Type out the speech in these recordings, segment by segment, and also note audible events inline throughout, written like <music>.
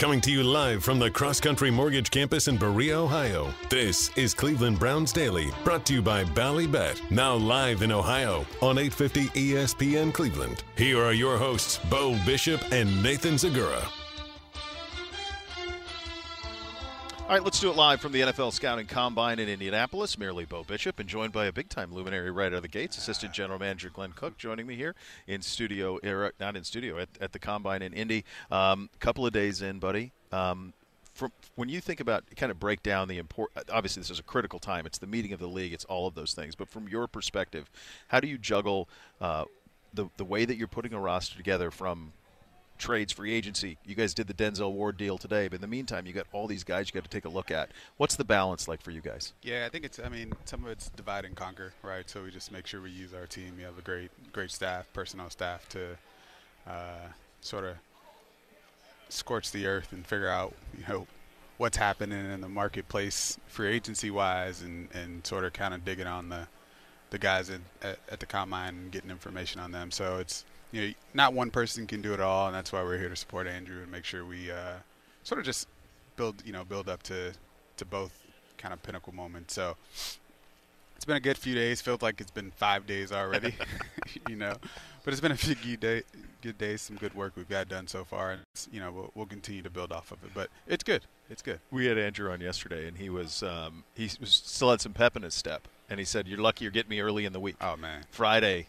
Coming to you live from the Cross Country Mortgage Campus in Berea, Ohio. This is Cleveland Browns Daily, brought to you by Ballybet. Now live in Ohio on 850 ESPN Cleveland. Here are your hosts, Beau Bishop and Nathan Zegura. All right, let's do it live from the NFL Scouting Combine in Indianapolis. Merely Beau Bishop, and joined by a big-time luminary right out of the gates, Assistant General Manager Glenn Cook, joining me here in studio, er, not in studio, at, at the Combine in Indy. A um, couple of days in, buddy. Um, from, when you think about kind of break down the import, obviously this is a critical time. It's the meeting of the league. It's all of those things. But from your perspective, how do you juggle uh, the the way that you're putting a roster together from trades, free agency. You guys did the Denzel Ward deal today, but in the meantime, you got all these guys you got to take a look at. What's the balance like for you guys? Yeah, I think it's. I mean, some of it's divide and conquer, right? So we just make sure we use our team. We have a great, great staff, personnel staff to uh, sort of scorch the earth and figure out, you know, what's happening in the marketplace, free agency wise, and and sort of kind of digging on the the guys at, at, the combine and getting information on them. So it's you know, not one person can do it all, and that's why we're here to support Andrew and make sure we uh, sort of just build, you know, build up to to both kind of pinnacle moments. So it's been a good few days. Felt like it's been five days already, <laughs> <laughs> you know, but it's been a few good, day, good days, some good work we've got done so far, and you know we'll, we'll continue to build off of it. But it's good. It's good. We had Andrew on yesterday, and he was um, he was still had some pep in his step, and he said, "You're lucky you're getting me early in the week." Oh man, Friday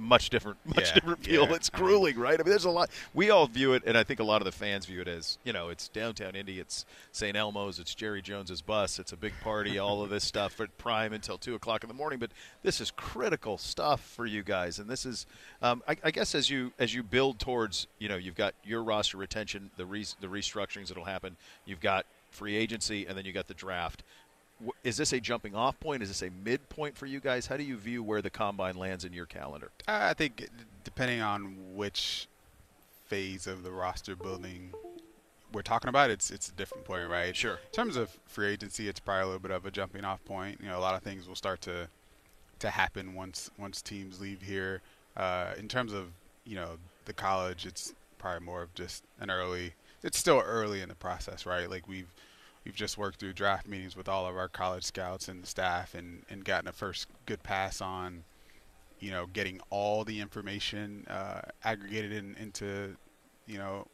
much different, <laughs> much yeah, different feel. Yeah. It's grueling, right? I mean, there's a lot. We all view it, and I think a lot of the fans view it as, you know, it's downtown Indy, it's St. Elmo's, it's Jerry Jones's bus, it's a big party, all of this <laughs> stuff at Prime until two o'clock in the morning. But this is critical stuff for you guys, and this is, um, I, I, guess, as you as you build towards, you know, you've got your roster retention, the re- the restructurings that'll happen, you've got free agency, and then you got the draft is this a jumping off point? Is this a midpoint for you guys? How do you view where the combine lands in your calendar? I think depending on which phase of the roster building we're talking about, it's it's a different point, right? Sure. In terms of free agency, it's probably a little bit of a jumping off point. You know, a lot of things will start to to happen once once teams leave here. Uh, in terms of you know the college, it's probably more of just an early. It's still early in the process, right? Like we've we've just worked through draft meetings with all of our college scouts and staff and, and gotten a first good pass on, you know, getting all the information uh, aggregated in, into, you know,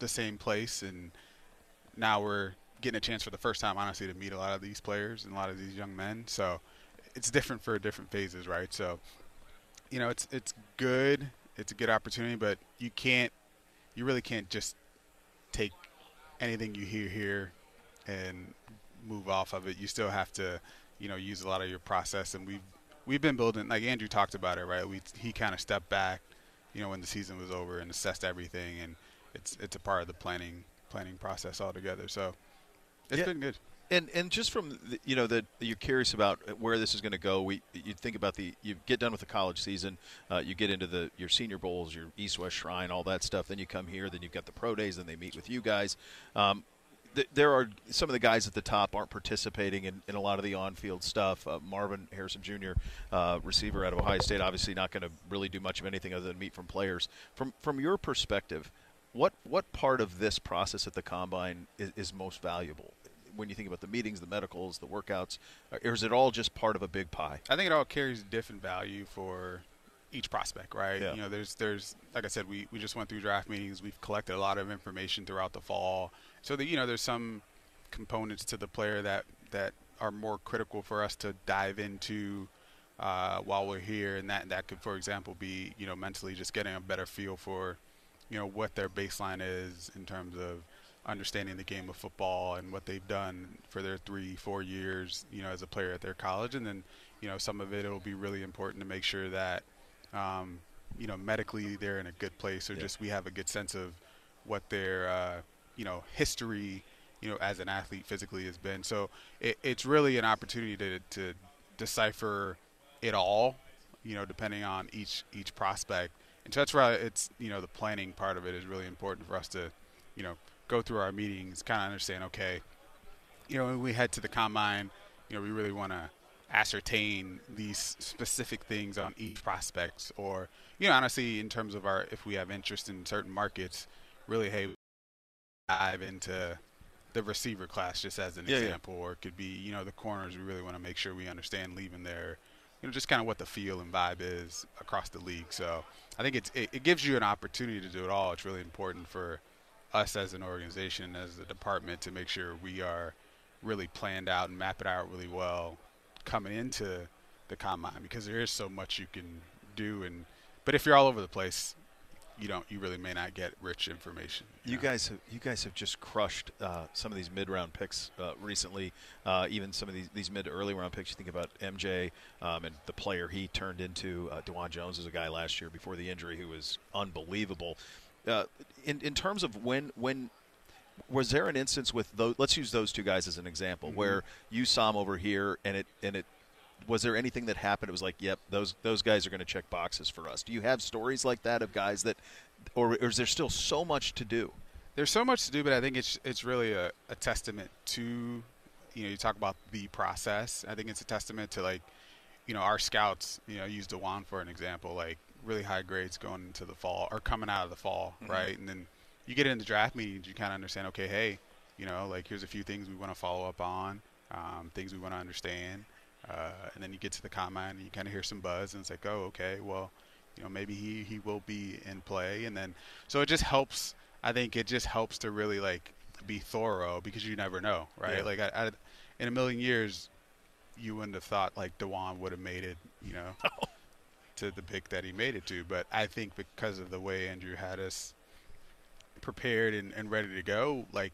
the same place. And now we're getting a chance for the first time, honestly, to meet a lot of these players and a lot of these young men. So it's different for different phases, right? So, you know, it's it's good. It's a good opportunity, but you can't, you really can't just take anything you hear here and move off of it. You still have to, you know, use a lot of your process. And we've we've been building, like Andrew talked about it, right? We he kind of stepped back, you know, when the season was over and assessed everything, and it's it's a part of the planning planning process altogether. So it's yeah. been good. And and just from the, you know that you're curious about where this is going to go. We you think about the you get done with the college season, uh, you get into the your senior bowls, your East West Shrine, all that stuff. Then you come here, then you've got the pro days, then they meet with you guys. Um, there are some of the guys at the top aren't participating in, in a lot of the on-field stuff. Uh, Marvin Harrison Jr., uh, receiver out of Ohio State, obviously not going to really do much of anything other than meet from players. From from your perspective, what what part of this process at the combine is, is most valuable? When you think about the meetings, the medicals, the workouts, or is it all just part of a big pie? I think it all carries different value for each prospect, right? Yeah. You know, there's there's like I said, we, we just went through draft meetings. We've collected a lot of information throughout the fall. So that you know, there's some components to the player that that are more critical for us to dive into uh, while we're here, and that that could, for example, be you know mentally just getting a better feel for you know what their baseline is in terms of understanding the game of football and what they've done for their three, four years, you know, as a player at their college, and then you know some of it it'll be really important to make sure that um, you know medically they're in a good place, or Yeah. just we have a good sense of what their uh, you know history, you know, as an athlete physically has been. So it, it's really an opportunity to to decipher it all, you know, depending on each each prospect. And so that's why it's you know the planning part of it is really important for us to, you know, go through our meetings, kind of understand. Okay, you know, when we head to the combine, you know, we really want to ascertain these specific things on each prospects, or you know, honestly, in terms of our if we have interest in certain markets, really, hey, dive into the receiver class just as an Yeah, yeah. example, or it could be you know the corners. We really want to make sure we understand leaving there, you know, just kind of what the feel and vibe is across the league. So I think it's it, it gives you an opportunity to do it all. It's really important for us as an organization, as a department, to make sure we are really planned out and map it out really well coming into the combine because there is so much you can do and but if you're all over the place you don't you really may not get rich information You know? guys, have, you guys have just crushed uh, some of these mid-round picks uh, recently. Uh, even some of these, these mid to early round picks. You think about MJ um, and the player he turned into. Uh, Dawand Jones was a guy last year before the injury who was unbelievable. Uh, in in terms of when when was there an instance with those? Let's use those two guys as an example Mm-hmm. where you saw them over here and it and it. Was there anything that happened? It was like, yep, those those guys are going to check boxes for us. Do you have stories like that of guys that, or, or is there still so much to do? there's so much to do but i think it's it's really a, a testament to you know you talk about the process i think it's a testament to like you know our scouts you know use dawand for an example like really high grades going into the fall or coming out of the fall right and then you get into draft meetings you kind of understand okay hey you know like here's a few things we want to follow up on um, things we want to understand uh, and then you get to the combine and you kind of hear some buzz and it's like oh okay well you know maybe he he will be in play. And then so it just helps i think it just helps to really like be thorough because you never know right? Yeah. like I, I, in a million years you wouldn't have thought like Dawand would have made it you know <laughs> to the pick that he made it to. But i think because of the way andrew had us prepared and, and ready to go like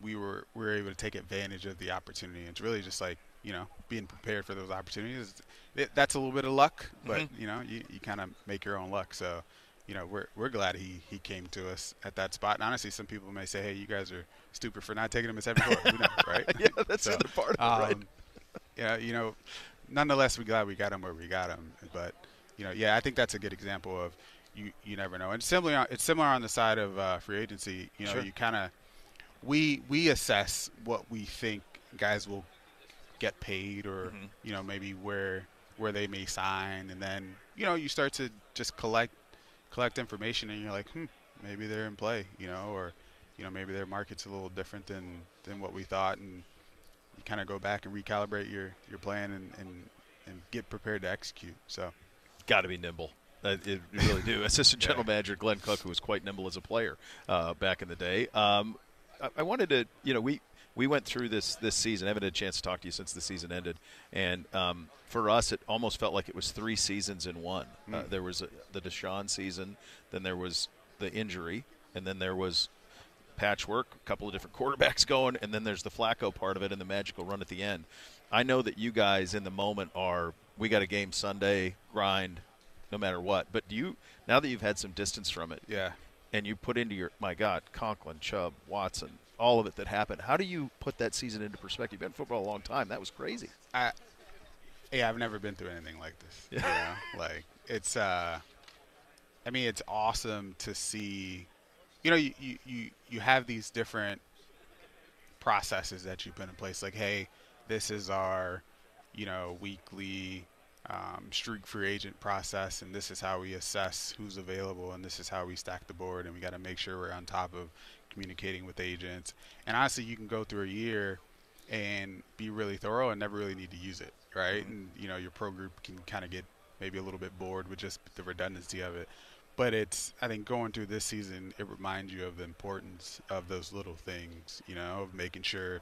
we were we were able to take advantage of the opportunity. It's really just like you know being prepared for those opportunities. It, that's a little bit of luck but Mm-hmm. you know you, you kind of make your own luck. So you know we're we're glad he he came to us at that spot. And honestly some people may say hey you guys are stupid for not taking him at 74 who knows <laughs> right? Yeah, that's the other part of it, right? um, yeah you know nonetheless we're glad we got him where we got him. But you know yeah I think that's a good example of you you never know. And similar it's similar on the side of uh, free agency. You know Sure. you kind of we we assess what we think guys will get paid or Mm-hmm. you know maybe where where they may sign and then you know you start to just collect collect information and you're like hmm maybe they're in play you know or you know maybe their market's a little different than than what we thought and you kind of go back and recalibrate your your plan and and and get prepared to execute so got to be nimble. Uh, it, you really do. <laughs> Assistant Yeah. General Manager Glenn Cook, who was quite nimble as a player uh, back in the day. Um, I, I wanted to, you know, we we went through this this season. I haven't had a chance to talk to you since the season ended, and um, for us, it almost felt like it was three seasons in one. Uh, there was a, the Deshaun season, then there was the injury, and then there was patchwork, a couple of different quarterbacks <laughs> going, and then there's the Flacco part of it and the magical run at the end. I know that you guys in the moment are we got a game Sunday grind, no matter what. But do you now that you've had some distance from it, yeah and you put into your my God, Conklin, Chubb, Watson, all of it that happened. How do you put that season into perspective? You've been in football a long time. That was crazy. I yeah, I've never been through anything like this. You know, like it's uh I mean it's awesome to see you know, you, you, you, you have these different processes that you put in place like, hey, this is our, you know, weekly um, street free agent process and this is how we assess who's available and this is how we stack the board and we got to make sure we're on top of communicating with agents. And honestly you can go through a year and be really thorough and never really need to use it right? Mm-hmm. And you know your pro group can kind of get maybe a little bit bored with just the redundancy of it. But it's i think going through this season it reminds you of the importance of those little things you know of making sure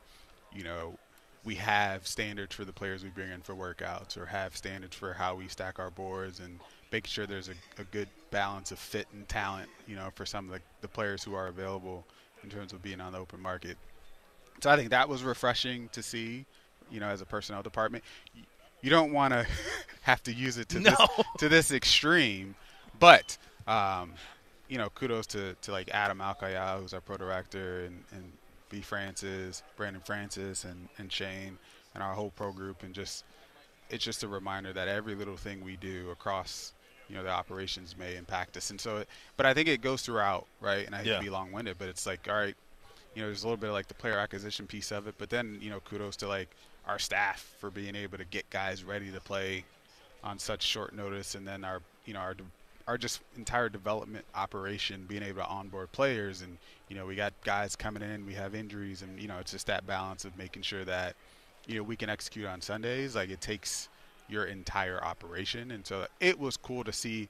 you know we have standards for the players we bring in for workouts or have standards for how we stack our boards and making sure there's a, a good balance of fit and talent, you know, for some of the, the players who are available in terms of being on the open market. So I think that was refreshing to see, you know, as a personnel department. You don't want to <laughs> have to use it to No. this <laughs> to this extreme, but um, you know, kudos to, to like Adam Al-Khayyal, who's our pro director, and, and B Francis, Brandon Francis, and, and Shane, and our whole pro group, and just it's just a reminder that every little thing we do across you know the operations may impact us. And so it, but i think it goes throughout right? And i hate Yeah. to be long-winded but it's like all right you know there's a little bit of like the player acquisition piece of it but then you know kudos to like our staff for being able to get guys ready to play on such short notice. And then our you know our our just entire development operation being able to onboard players and you know we got guys coming in we have injuries and you know it's just that balance of making sure that you know we can execute on Sundays. Like it takes your entire operation. And so it was cool to see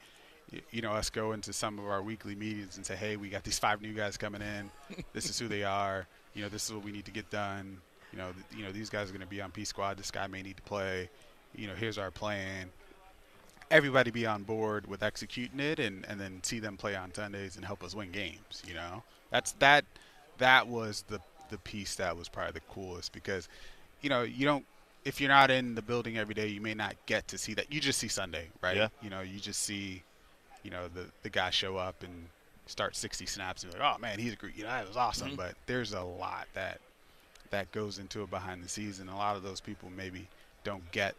you know us go into some of our weekly meetings and say hey we got these five new guys coming in. This is who they are. You know this is what we need to get done. You know th- you know these guys are going to be on P squad. This guy may need to play. You know here's our plan. Everybody be on board with executing it and, and then see them play on Sundays and help us win games, you know? That's that that was the the piece that was probably the coolest because you know, you don't if you're not in the building every day, you may not get to see that. You just see Sunday, right? Yeah. You know, you just see you know, the the guy show up and start 60 snaps and you're like, "Oh man, he's a great, you know, that was awesome." Mm-hmm. But there's a lot that that goes into it behind the scenes and a lot of those people maybe don't get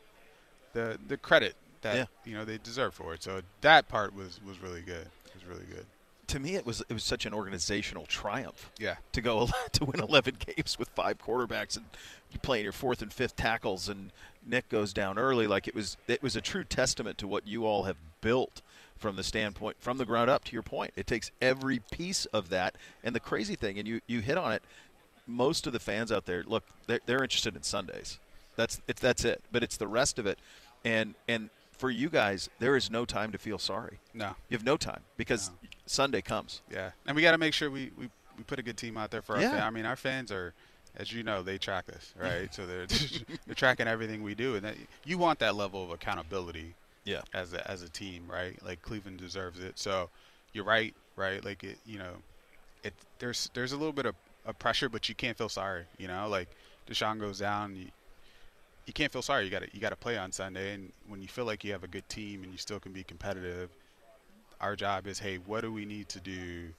the the credit that Yeah. you know they deserve for it. So that part was was really good. It was really good. To me, it was it was such an organizational triumph. Yeah. to go <laughs> to win 11 games with five quarterbacks and you playing your fourth and fifth tackles and Nick goes down early. Like it was it was a true testament to what you all have built from the standpoint from the ground up to your point. It takes every piece of that. And the crazy thing and you you hit on it most of the fans out there look they're, they're interested in Sundays. That's it's that's it. But it's the rest of it. And and for you guys there is no time to feel sorry No. you have no time because Sunday comes Yeah. And we got to make sure we, we we put a good team out there for our Yeah. fans. I mean, our fans are as you know, they track us, right? so they're <laughs> they're tracking everything we do and that, you want that level of accountability yeah as a as a team, right? Like Cleveland deserves it. So you're right, right? Like it, you know, it there's there's a little bit of, of pressure, but you can't feel sorry. You know, like Deshaun goes down, you, you can't feel sorry. You got to you got to play on Sunday, and when you feel like you have a good team and you still can be competitive, our job is, hey, what do we need to do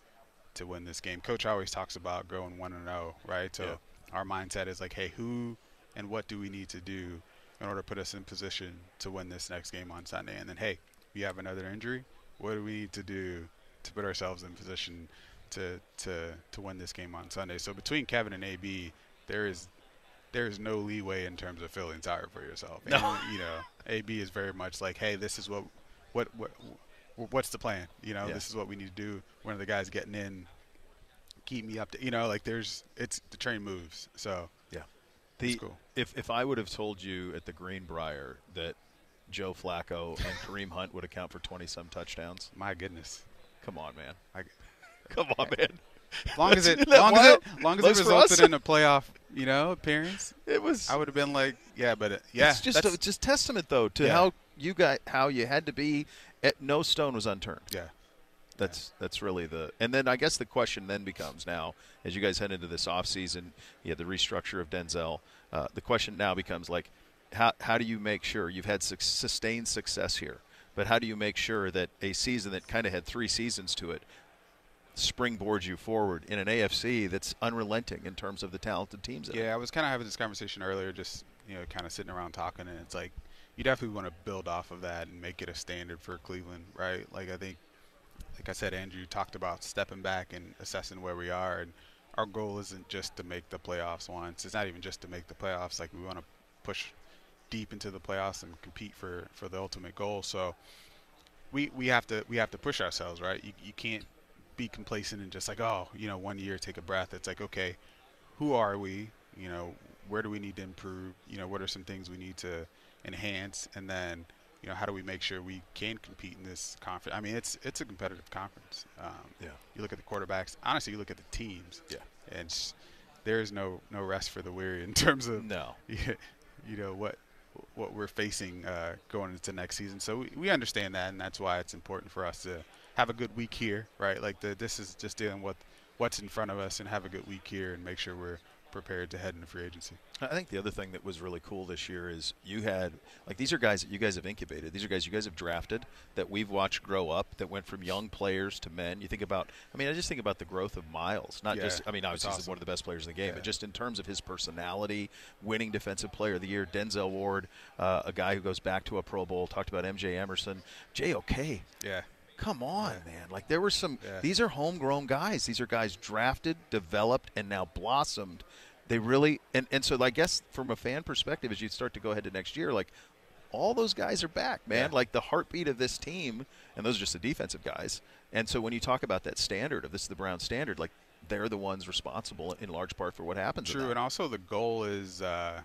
to win this game? Coach always talks about going one and zero, right? So Yeah. our mindset is like, hey, who and what do we need to do in order to put us in position to win this next game on Sunday? And then, hey, we have another injury. What do we need to do to put ourselves in position to to to win this game on Sunday? So between Kevin and AB, there is there is no leeway in terms of feeling sorry for yourself. No. And, you know, AB is very much like, hey, this is what what what what's the plan? You know, Yeah. this is what we need to do. One of the guys getting in, keep me up to, you know, like there's it's the train moves. So Yeah. The, cool. If if I would have told you at the Greenbrier that Joe Flacco and Kareem Hunt would account for twenty some touchdowns, my goodness, come on, man, I, come on, <laughs> man. As <laughs> long as it, long as it, long as it resulted in a playoff, you know, appearance, It was. I would have been like, yeah, but uh, yeah, it's just a, just testament though to Yeah. how you got how you had to be. At, no stone was unturned. yeah, That's that's really the and then I guess the question then becomes now as you guys head into this off season, you had the restructure of Denzel. Uh, the question now becomes like, how how do you make sure you've had suc sustained success here, but how do you make sure that a season that kind of had three seasons to it springboards you forward in an AFC that's unrelenting in terms of the talented teams? Yeah, I was kind of having this conversation earlier, just you know, kind of sitting around talking, and it's like you definitely want to build off of that and make it a standard for Cleveland, right? Like I think, like I said, Andrew talked about stepping back and assessing where we are, and our goal isn't just to make the playoffs once. It's not even just to make the playoffs. Like we want to push deep into the playoffs and compete for for the ultimate goal. So we we have to we have to push ourselves, right? You you can't be complacent and just like oh you know one year take a breath. It's like okay, who are we? You know where do we need to improve? You know what are some things we need to enhance, and then you know how do we make sure we can compete in this conference? I mean it's it's a competitive conference. Um, Yeah. You look at the quarterbacks. Honestly, you look at the teams. Yeah. And s- there is no no rest for the weary in <laughs> terms of No. <laughs> you know what what we're facing uh, going into next season. So we, we understand that, and that's why it's important for us to have a good week here, right? Like the, this is just dealing with what's in front of us and have a good week here and make sure we're prepared to head into free agency. I think the other thing that was really cool this year is you had like these are guys that you guys have incubated. These are guys you guys have drafted that we've watched grow up that went from young players to men. You think about I mean I just think about the growth of Miles. Not Yeah, just I mean obviously it's he's one of the best players in the game, Yeah. but just in terms of his personality, winning defensive player of the year, Denzel Ward, uh, a guy who goes back to a Pro Bowl, talked about MJ Emerson, JOK. Yeah. Come on, man. Like there were some Yeah. these are homegrown guys. These are guys drafted, developed, and now blossomed. They really and, and so I guess from a fan perspective, as you start to go ahead to next year, like all those guys are back, man. Yeah. Like the heartbeat of this team, and those are just the defensive guys. And so when you talk about that standard of this is the Brown standard, like they're the ones responsible in large part for what happens. True, and also the goal is, uh,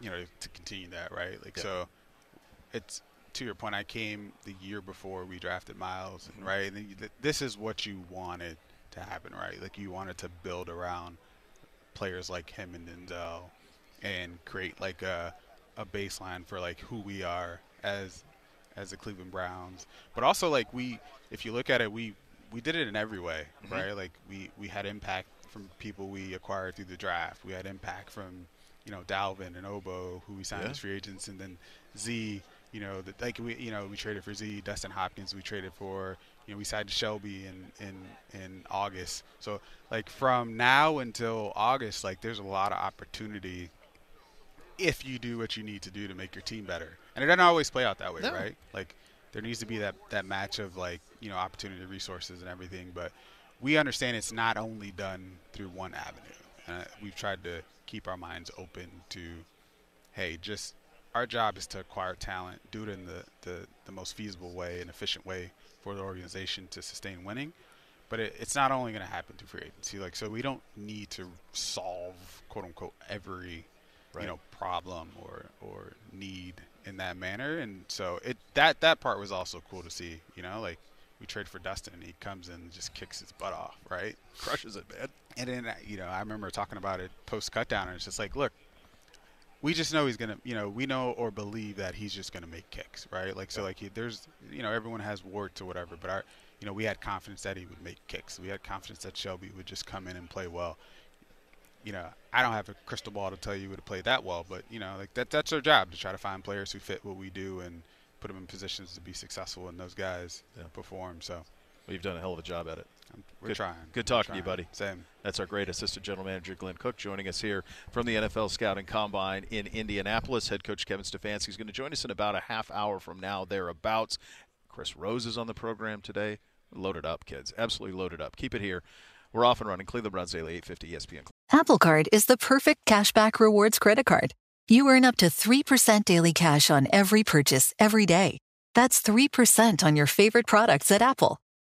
you know, to continue that, right? Like, Yeah. so it's to your point. I came the year before we drafted Miles, Mm-hmm. right? And then you, th- this is what you wanted to happen, right? Like, you wanted to build around players like him and Denzel, and create like a a baseline for like who we are as as the Cleveland Browns. But also, like we, if you look at it, we we did it in every way, right? Like we we had impact from people we acquired through the draft. We had impact from you know Dalvin and Ogbo, who we signed Yeah. as free agents, and then Z. You know, the, like we you know we traded for Z, Dustin Hopkins. We traded for you know we signed Shelby in in in August. So like from now until August, like there's a lot of opportunity if you do what you need to do to make your team better. And it doesn't always play out that way, No. right? Like there needs to be that that match of like you know opportunity, resources, and everything. But we understand it's not only done through one avenue. Uh, we've tried to keep our minds open to, hey, just our job is to acquire talent, do it in the, the, the most feasible way and efficient way for the organization to sustain winning. But it, it's not only going to happen through free agency. Like so, we don't need to solve quote unquote every Right. you know problem or or need in that manner. And so it that that part was also cool to see. You know, like we trade for Dustin and he comes in and just kicks his butt off, right? crushes it, man. And then you know, I remember talking about it post cutdown, and it's just like, look, we just know he's gonna, you know, we know or believe that he's just gonna make kicks, right? Like so, like he, there's, you know, everyone has warts or whatever, but our, you know, we had confidence that he would make kicks. We had confidence that Shelby would just come in and play well. You know, I don't have a crystal ball to tell you would play that well, but you know, like that, that's our job to try to find players who fit what we do and put them in positions to be successful, and those guys Yeah. perform. So Well, you've done a hell of a job at it. We're Good- trying. good We're talking to you, buddy. Same. That's our great assistant general manager, Glenn Cook, joining us here from the NFL Scouting Combine in Indianapolis. Head coach Kevin Stefanski is going to join us in about a half hour from now, thereabouts. Chris Rose is on the program today. Loaded up, kids. Absolutely loaded up. Keep it here. We're off and running. Cleveland Browns Daily, 850 ESPN. Apple Card is the perfect cashback rewards credit card. You earn up to 3% daily cash on every purchase every day. That's 3% on your favorite products at Apple,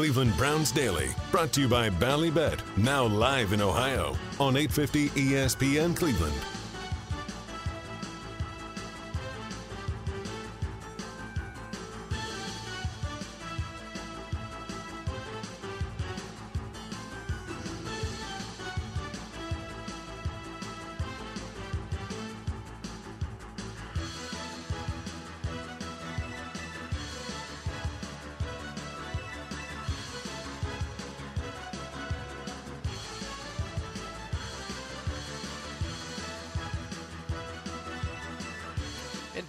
Cleveland Browns Daily, brought to you by Ballybet, now live in Ohio on 850 ESPN Cleveland.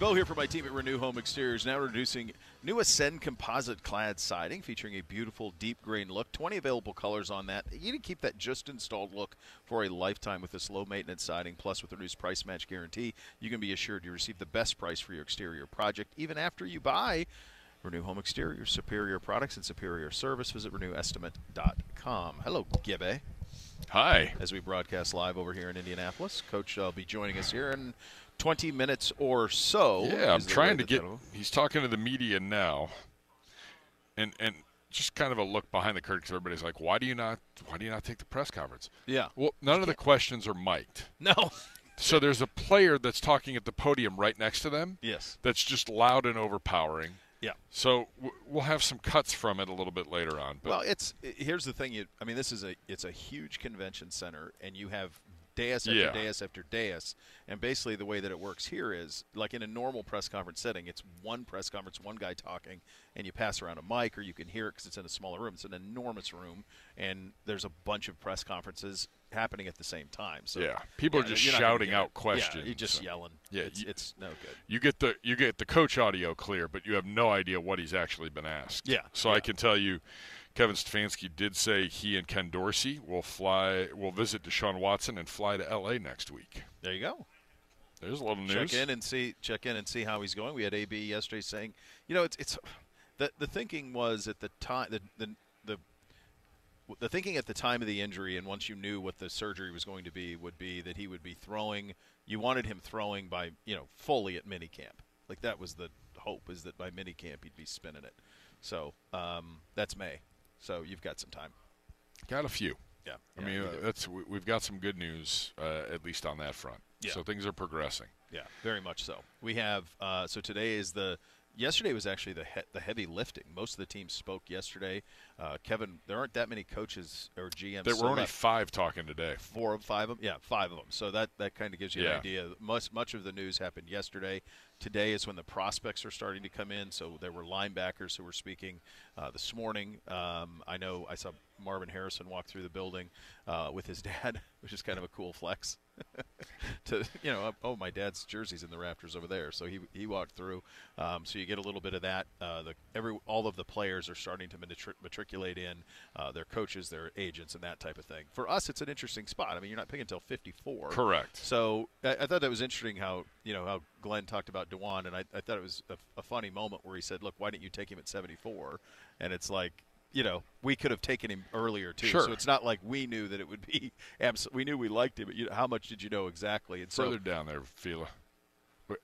Beau here for my team at Renew Home Exteriors. Now introducing new Ascend composite clad siding featuring a beautiful deep green look. 20 available colors on that. You can keep that just installed look for a lifetime with this low maintenance siding. Plus, with the reduced price match guarantee, you can be assured you receive the best price for your exterior project even after you buy. Renew Home Exteriors, superior products and superior service. Visit renewestimate.com. Hello, Gibbe. Hi. As we broadcast live over here in Indianapolis, Coach will be joining us here in 20 minutes or so. Yeah, I'm trying to get. He's talking to the media now, and and just kind of a look behind the curtain because everybody's like, why do you not why do you not take the press conference? Yeah. Well, none of the questions are mic'd. No. So there's a player that's talking at the podium right next to them. Yes. That's just loud and overpowering. Yeah. So w- we'll have some cuts from it a little bit later on. But Well, it's here's the thing. You, I mean, this is a it's a huge convention center, and you have dais after Yeah. dais after dais, and basically the way that it works here is like in a normal press conference setting, it's one press conference, one guy talking, and you pass around a mic, or you can hear it because it's in a smaller room. It's an enormous room, and there's a bunch of press conferences happening at the same time. So Yeah. People are yeah, just not gonna shouting out it. Yeah, questions, you're just so- yelling. Yeah, it's, you- it's no good. you get the you get the coach audio clear, but you have no idea what he's actually been asked. Yeah, So I can tell you, Kevin Stefanski did say he and Ken Dorsey will fly, will visit Deshaun Watson and fly to L.A. next week. There you go. There's a little news. check in and see check in and see how he's going. We had AB yesterday saying, you know, it's it's the the thinking was at the time the the the the thinking at the time of the injury and once you knew what the surgery was going to be would be that he would be throwing you wanted him throwing by you know fully at minicamp like that was the hope is that by minicamp he'd be spinning it so um, that's May so you've got some time Got a few. yeah I yeah, mean, uh, that's we- we've got some good news uh, at least on that front. Yeah. So things are progressing. Yeah, very much so. We have uh, so today is the yesterday was actually the he- the heavy lifting. Most of the teams spoke yesterday. Uh, Kevin, there aren't that many coaches or GMs. There were only five talking today. four of five of them. Yeah, five of them. So that that kind of gives you Yeah. an idea. Much much of the news happened yesterday. Today is when the prospects are starting to come in. So there were linebackers who were speaking uh, this morning. Um, I know I saw Marvin Harrison walk through the building uh, with his <laughs> dad, which is kind of a cool flex. <laughs> to you know, oh my dad's jersey's in the rafters over there, so he he walked through. Um, so you get a little bit of that. Uh, the every all of the players are starting to matri- matriculate in uh, their coaches, their agents, and that type of thing. For us, it's an interesting spot. I mean, you're not picking until 54. Correct. So I, I thought that was interesting how you know how Glenn talked about Dawand, and I, I thought it was a, a funny moment where he said, "Look, why didn't you take him at 74?" And it's like. You know, we could have taken him earlier too. Sure. So it's not like we knew that it would be. <laughs> Abs- we knew we liked him, but you know, how much did you know exactly? And so Further down there, Fila.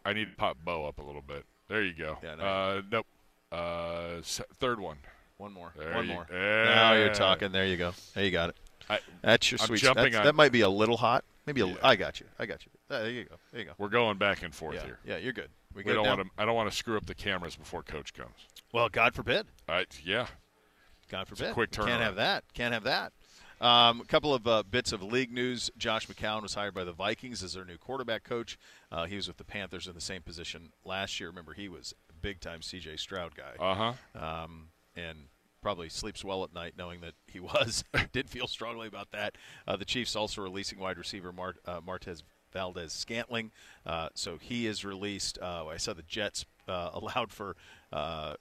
I need to pop Beau up a little bit. There you go. Yeah, no. uh, nope. Uh, third one. One more. There one you- more. Yeah. Now you're talking. There you go. There you got it. I, That's your I'm sweet. jumping that might be a little hot. Maybe a, Yeah. I got you. I got you. There you go. There you go. we're going back and forth Yeah. here. Yeah, you're good. We, We good don't want to. I don't want to screw up the cameras before Coach comes. Well, God forbid. I, yeah. God forbid. quick Can't have that. Can't have that. Um, a couple of uh, bits of league news. Josh McCown was hired by the Vikings as their new quarterback coach. Uh, he was with the Panthers in the same position last year. Remember, he was a big time C.J. Stroud guy. Uh huh. um, and probably sleeps well at night knowing that he <laughs> was. did feel strongly about that. Uh, the Chiefs also releasing wide receiver Mart, uh, Martez Valdes-Scantling, uh, so he is released. Uh, I saw the Jets uh, <laughs> allowed for uh,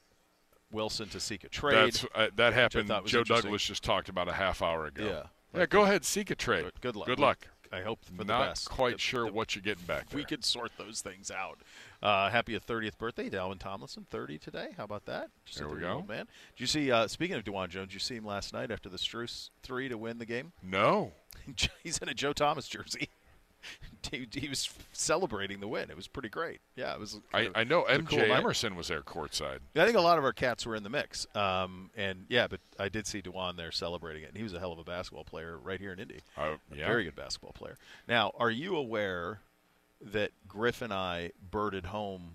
Wilson to seek a trade. That's uh, that happened. Joe. Douglas just talked about a half hour ago. Yeah. Yeah. Go ahead, seek a trade. But good luck. Good luck. I hope for the Not best. quite That- sure that what you're getting back there. we could sort those things out. Uh, happy 30th birthday, Dalvin Tomlinson, 30 today. How about that? Just a There we go. Man, did you see? Uh, speaking of Dawand Jones, you see him last night after the Struce three to win the game? no. <laughs> He's in a Joe Thomas jersey. <laughs> he, he was celebrating the win. It was pretty great. Yeah, it was. I, I know MJ cool. Emerson was there courtside. I think a lot of our cats were in the mix. Um, and yeah, but I did see Dawand there celebrating it, and he was a hell of a basketball player right here in Indy. A yeah. Very good basketball player. Now, are you aware that Griff and I birded home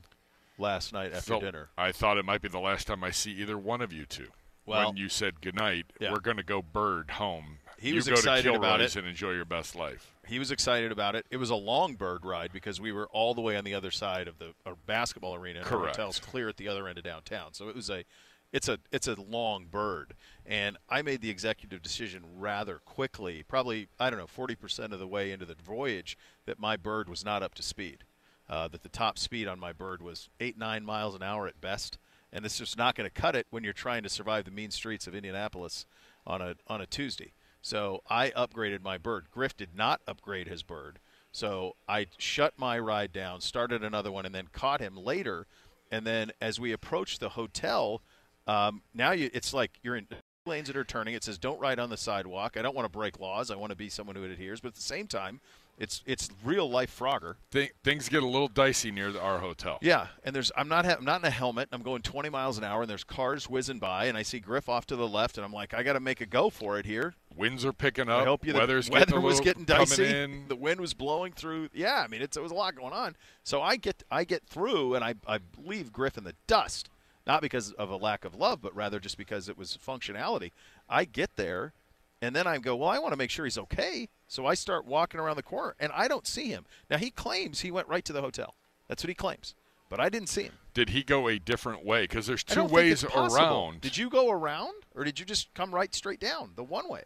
last night after Felt- dinner? I thought it might be the last time I see either one of you two. Well- when you said goodnight, Yeah. we're going to go bird home. He you was excited about it. and enjoy your best life. He was excited about it. It was a long bird ride because we were all the way on the other side of the basketball arena. and Correct. hotel's clear at the other end of downtown. So it was a, it's a, it's a long bird. And I made the executive decision rather quickly, probably I don't know, forty percent of the way into the voyage, that my bird was not up to speed. Uh, that the top speed on my bird was eight nine miles an hour at best, and it's just not going to cut it when you're trying to survive the mean streets of Indianapolis on a on a Tuesday. So I upgraded my bird. Griff did not upgrade his bird. So I shut my ride down, started another one, and then caught him later. And then as we approached the hotel, um, now you, it's like you're in lanes that are turning. It says don't ride on the sidewalk. I don't want to break laws. I want to be someone who adheres. But at the same time, It's it's real life Frogger. Th- things get a little dicey near the, our hotel. Yeah, and there's I'm not ha- I'm not in a helmet. I'm going 20 miles an hour, and there's cars whizzing by, and I see Griff off to the left, and I'm like, I got to make a go for it here. Winds are picking up. I hope you. Weather's the weather getting was little getting dicey. The wind was blowing through. Yeah, I mean, it's, it was a lot going on. So I get I get through, and I I leave Griff in the dust, not because of a lack of love, but rather just because it was functionality. I get there, and then I go, well, I want to make sure he's okay. So I start walking around the corner, and I don't see him. Now he claims he went right to the hotel. That's what he claims, but I didn't see him. Did he go a different way? Because there's two ways around. Did you go around, or did you just come right straight down the one way?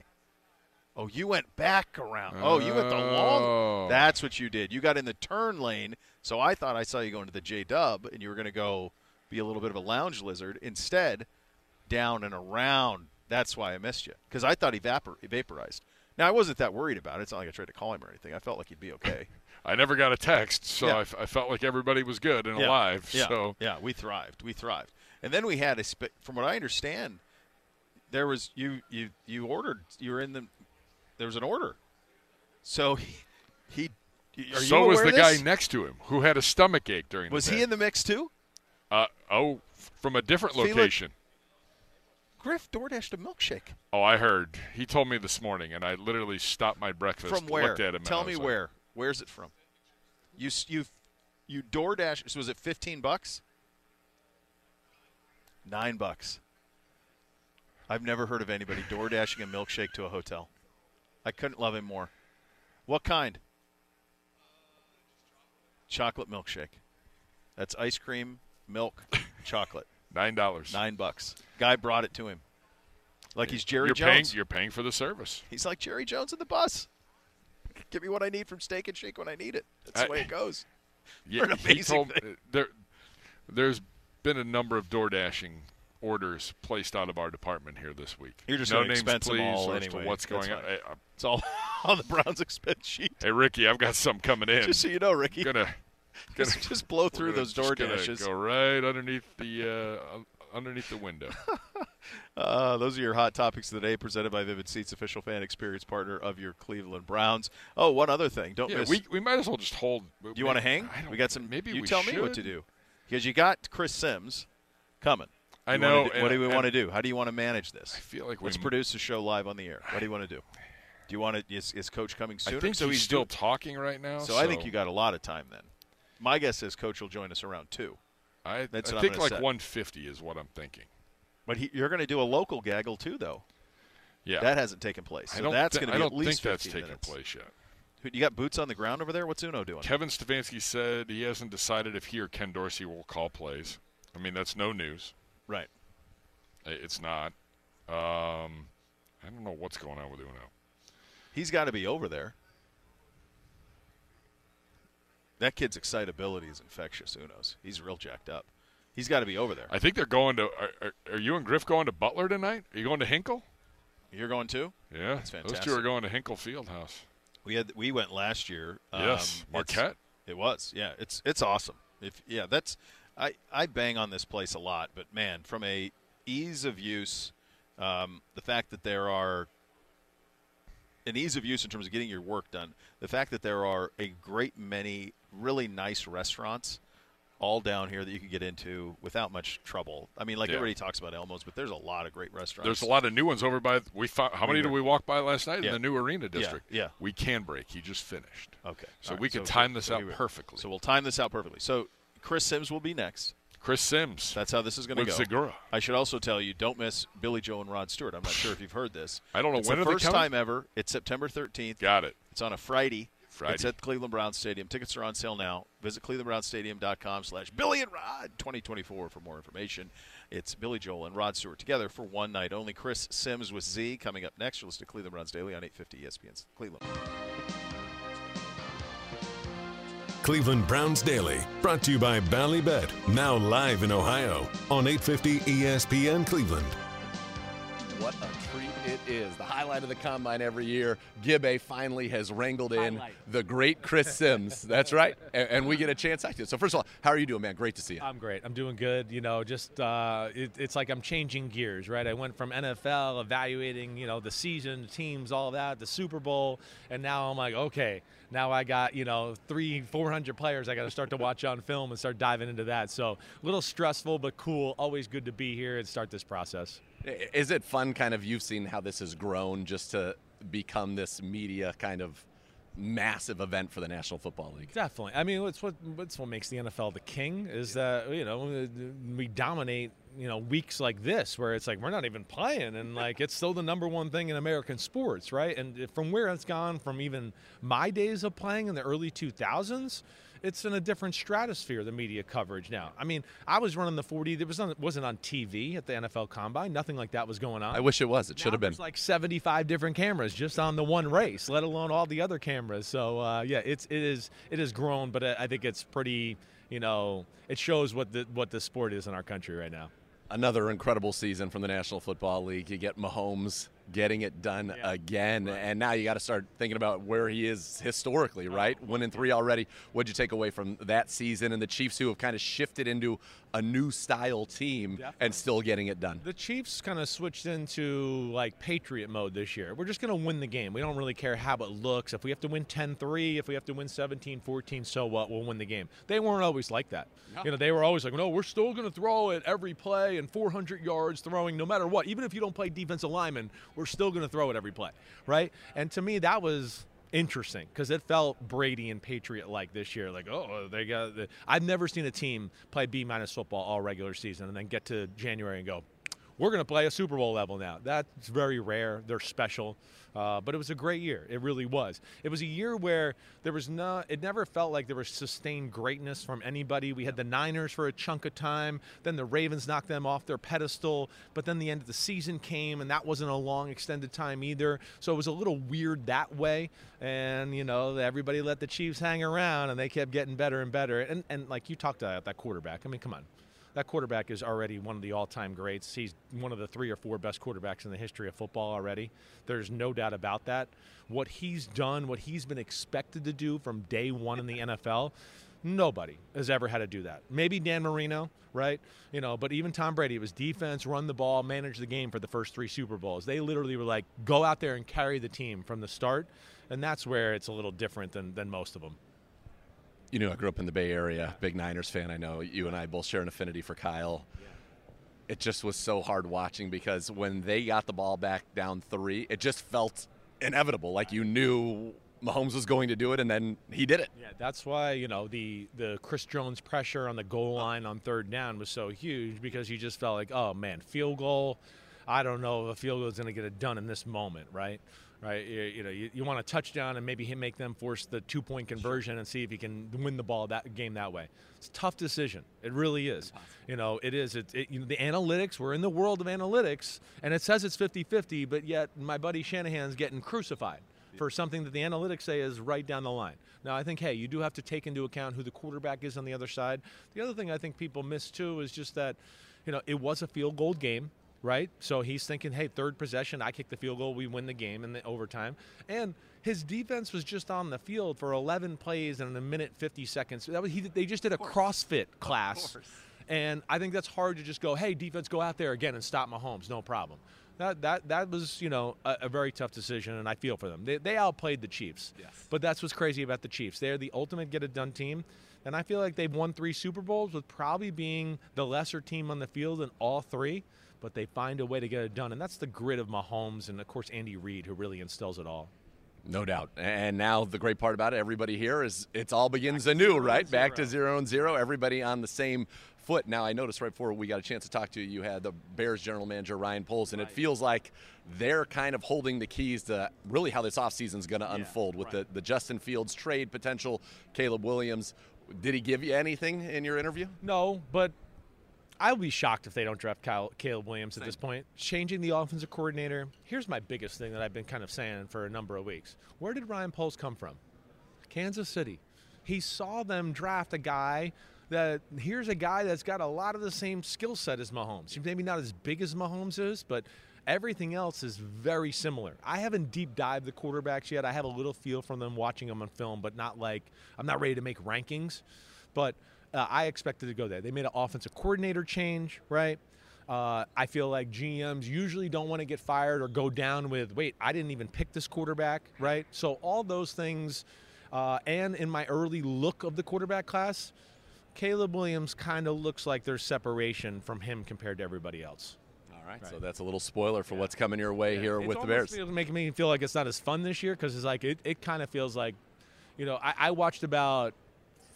Oh, you went back around. Oh, you went the Oh. long. That's what you did. You got in the turn lane. So I thought I saw you going to the J Dub, and you were going to go be a little bit of a lounge lizard. Instead, down and around. That's why I missed you because I thought he vapor- vaporized. Now I wasn't that worried about it. It's not like I tried to call him or anything. I felt like he'd be okay. <laughs> I never got a text, so Yeah. I, f- I felt like everybody was good and Yeah. alive. Yeah, So yeah, we thrived. We thrived. And then we had a sp- from what I understand, there was you you you ordered. You were in the there was an order. So he, he are so was the guy next to him who had a stomach ache during Was he in the mix too? Uh, oh, from a different Felix- location. Griff DoorDashed a milkshake. Oh, I heard. He told me this morning, and I literally stopped my breakfast. From where? Looked at him. Tell me like, where. Where's it from? You you you DoorDash. So was it fifteen bucks? Nine bucks. I've never heard of anybody door dashing a milkshake to a hotel. I couldn't love him more. What kind? Chocolate milkshake. That's ice cream, milk, <laughs> chocolate. Nine dollars. Nine bucks. Guy brought it to him. Like he's Jerry you're Jones. Paying, you're paying for the service. He's like Jerry Jones in the bus. Give me what I need from Steak and Shake when I need it. That's the way it goes. <laughs> Yeah, he told, thing. Uh, there, there's been a number of door dashing orders placed out of our department here this week. You're just no names, please, all as to anyway. what's That's going on. It's all <laughs> on the Browns expense sheet. hey, Ricky, I've got something coming in. Just so you know, Ricky. gonna, <laughs> gonna Just, blow through gonna- those door dashes. Go right underneath the uh, underneath the window. <laughs> Uh, those are your hot topics of the day, presented by Vivid Seats, official fan experience partner of your Cleveland Browns. Oh, one other thing. Don't yeah, miss. we we might as well just hold. do you want to hang? We got some. Maybe you we tell me what to do, because you got Chris Sims coming. I You know. and- what do we want to do? How do you want to manage this? I feel like Let's produce a show live on the air. What do you want to do? <sighs> Do you want to? Is, is Coach coming I think so he's, he's still talking right now. So, I think you got a lot of time then. My guess is Coach will join us around two. I, That's I think like set. 150 is what I'm thinking. But he, you're going to do a local gaggle too, though. Yeah, That hasn't taken place. So that's thi- going to be at least think that's taken minutes. place yet. Who- You got boots on the ground over there. What's Uno doing? Kevin Stefanski said he hasn't decided if he or Ken Dorsey will call plays. I mean, that's no news. Right. It's not. Um, I don't know what's going on with Uno. He's got to be over there. That kid's excitability is infectious. Uno's. He's real jacked up. He's got to be over there. I think they're going to. Are, are, are you and Griff going to Butler tonight? Are you going to Hinkle? You're going too. Yeah, That's those two are going to Hinkle Fieldhouse. We had we went last year. yes, Um, Marquette. It was, yeah. It's it's awesome. If yeah, that's I I bang on this place a lot, but man, from a ease of use, um, the fact that there are an ease of use in terms of getting your work done, the fact that there are a great many really nice restaurants all down here that you can get into without much trouble. I mean, like Yeah. everybody talks about Elmo's, but there's a lot of great restaurants. There's a lot of new ones over by. We found, how many did we walk by last night Yeah. in the new arena district? yeah. We can break. He just finished. Okay, So All right, we can so- time this so out we- perfectly. So we'll time this out perfectly. So Chris Sims will be next. Chris Sims. That's how this is going to With go. Zegura. I should also tell you, don't miss Billy Joel and Rod Stewart. I'm not sure if you've heard this. I don't know, It's when the first time ever. It's September 13th. Got it. It's on a Friday. Friday. It's at Cleveland Browns Stadium. Tickets are on sale now. Visit clevelandbrownsstadium.com slash Billy and Rod 2024 for more information. It's Billy Joel and Rod Stewart together for one night only. Chris Sims with Z coming up next. You're listening to Cleveland Browns Daily on 850 ESPN Cleveland. Cleveland Browns Daily, brought to you by Ballybet, now live in Ohio on 850 ESPN Cleveland. What a treat it is the highlight of the combine every year. Gibbe finally has wrangled in Highlight. the great Chris Sims. That's right. And, and we get a chance you. So, first of all, how are you doing, man? Great to see you. I'm great. I'm doing good. You know, just uh, it, it's like I'm changing gears, right? I went from NFL evaluating, you know, the season, the teams, all that, the Super Bowl, and now I'm like, okay, now I got you know three, four hundred players I got to start to watch on film and start diving into that. So a little stressful, but cool. Always good to be here and start this process. Is it fun, kind of, you've seen how this has grown just to become this media kind of massive event for the National Football League? Definitely. I mean, what's what what's what makes the NFL the king is that you know we dominate you know weeks like this where it's like we're not even playing and like it's still the number one thing in American sports, right? And from where it's gone from even my days of playing in the early 2000s. It's in a different stratosphere, the media coverage now. I mean, I was running the 40. There was on, wasn't on TV at the NFL Combine. Nothing like that was going on. I wish it was. It should have been. Like 75 different cameras just on the one race, let alone all the other cameras. So uh, yeah, it's it is it has grown, but I think it's pretty. You know, it shows what the what the sport is in our country right now. Another incredible season from the National Football League. You get Mahomes getting it done again, and now you got to start thinking about where he is historically, uh-huh. right? Winning three already. What'd you take away from that season and the Chiefs, who have kind of shifted into a new style team and still getting it done? The Chiefs kind of switched into like Patriot mode this year. We're just going to win the game. We don't really care how it looks. If we have to win 10-3, if we have to win 17-14, so what? We'll win the game. They weren't always like that. You know, they were always like, "No, we're still going to throw it every play and 400 yards throwing no matter what. Even if you don't play defensive lineman, we're still going to throw it every play." Right? And to me that was interesting because it felt Brady and Patriot like this year. Like, oh, they got. The, I've never seen a team play B minus football all regular season and then get to January and go, we're going to play a Super Bowl level now. That's very rare. They're special. Uh, but it was a great year. It really was. It was a year where there was no, it never felt like there was sustained greatness from anybody. We had the Niners for a chunk of time, then the Ravens knocked them off their pedestal, but then the end of the season came, and that wasn't a long extended time either. So it was a little weird that way. And, you know, everybody let the Chiefs hang around, and they kept getting better and better. And, and like you talked about that quarterback, I mean, come on that quarterback is already one of the all-time greats. He's one of the three or four best quarterbacks in the history of football already. There's no doubt about that. What he's done, what he's been expected to do from day one in the NFL, nobody has ever had to do that. Maybe Dan Marino, right? You know, but even Tom Brady, it was defense, run the ball, manage the game for the first three Super Bowls. They literally were like, go out there and carry the team from the start, and that's where it's a little different than, than most of them. You know, I grew up in the Bay Area, big Niners fan. I know you and I both share an affinity for Kyle. It just was so hard watching because when they got the ball back down three, it just felt inevitable. Like you knew Mahomes was going to do it, and then he did it. Yeah, that's why you know the the Chris Jones pressure on the goal uh-huh. line on third down was so huge because you just felt like, oh man, field goal. I don't know if a field goal is going to get it done in this moment, right? Right, you, you know, you, you want a touchdown and maybe him make them force the two point conversion and see if he can win the ball that game that way. It's a tough decision. It really is. You know, it is. It, it, you know, the analytics. We're in the world of analytics, and it says it's 50-50, but yet my buddy Shanahan's getting crucified for something that the analytics say is right down the line. Now, I think, hey, you do have to take into account who the quarterback is on the other side. The other thing I think people miss too is just that, you know, it was a field goal game right? So he's thinking, hey, third possession, I kick the field goal, we win the game in the overtime. And his defense was just on the field for 11 plays and a minute 50 seconds. That was, he, they just did a CrossFit class. And I think that's hard to just go, hey, defense, go out there again and stop Mahomes, no problem. That, that, that was, you know, a, a very tough decision, and I feel for them. They, they outplayed the Chiefs. Yes. But that's what's crazy about the Chiefs. They're the ultimate get-it-done team. And I feel like they've won three Super Bowls with probably being the lesser team on the field in all three but they find a way to get it done. And that's the grit of Mahomes and, of course, Andy Reid, who really instills it all. No doubt. And now the great part about it, everybody here is it's all begins anew, right? Back to zero and zero. Everybody on the same foot. Now I noticed right before we got a chance to talk to you, you had the Bears general manager Ryan Poles, and it feels like they're kind of holding the keys to really how this offseason is going to unfold with the, the Justin Fields trade potential, Caleb Williams. Did he give you anything in your interview? No, but I'll be shocked if they don't draft Kyle, Caleb Williams at this point. Changing the offensive coordinator. Here's my biggest thing that I've been kind of saying for a number of weeks. Where did Ryan Poles come from? Kansas City. He saw them draft a guy that here's a guy that's got a lot of the same skill set as Mahomes. Maybe not as big as Mahomes is, but Everything else is very similar. I haven't deep dived the quarterbacks yet. I have a little feel from them watching them on film, but not like I'm not ready to make rankings. But uh, I expected to go there. They made an offensive coordinator change, right? Uh, I feel like GMs usually don't want to get fired or go down with, wait, I didn't even pick this quarterback, right? So all those things, uh, and in my early look of the quarterback class, Caleb Williams kind of looks like there's separation from him compared to everybody else. All right, so that's a little spoiler for what's coming your way here It's with the almost Bears. feel- making me feel like it's not as fun this year because it's like it, it kind of feels like, you know, I, I watched about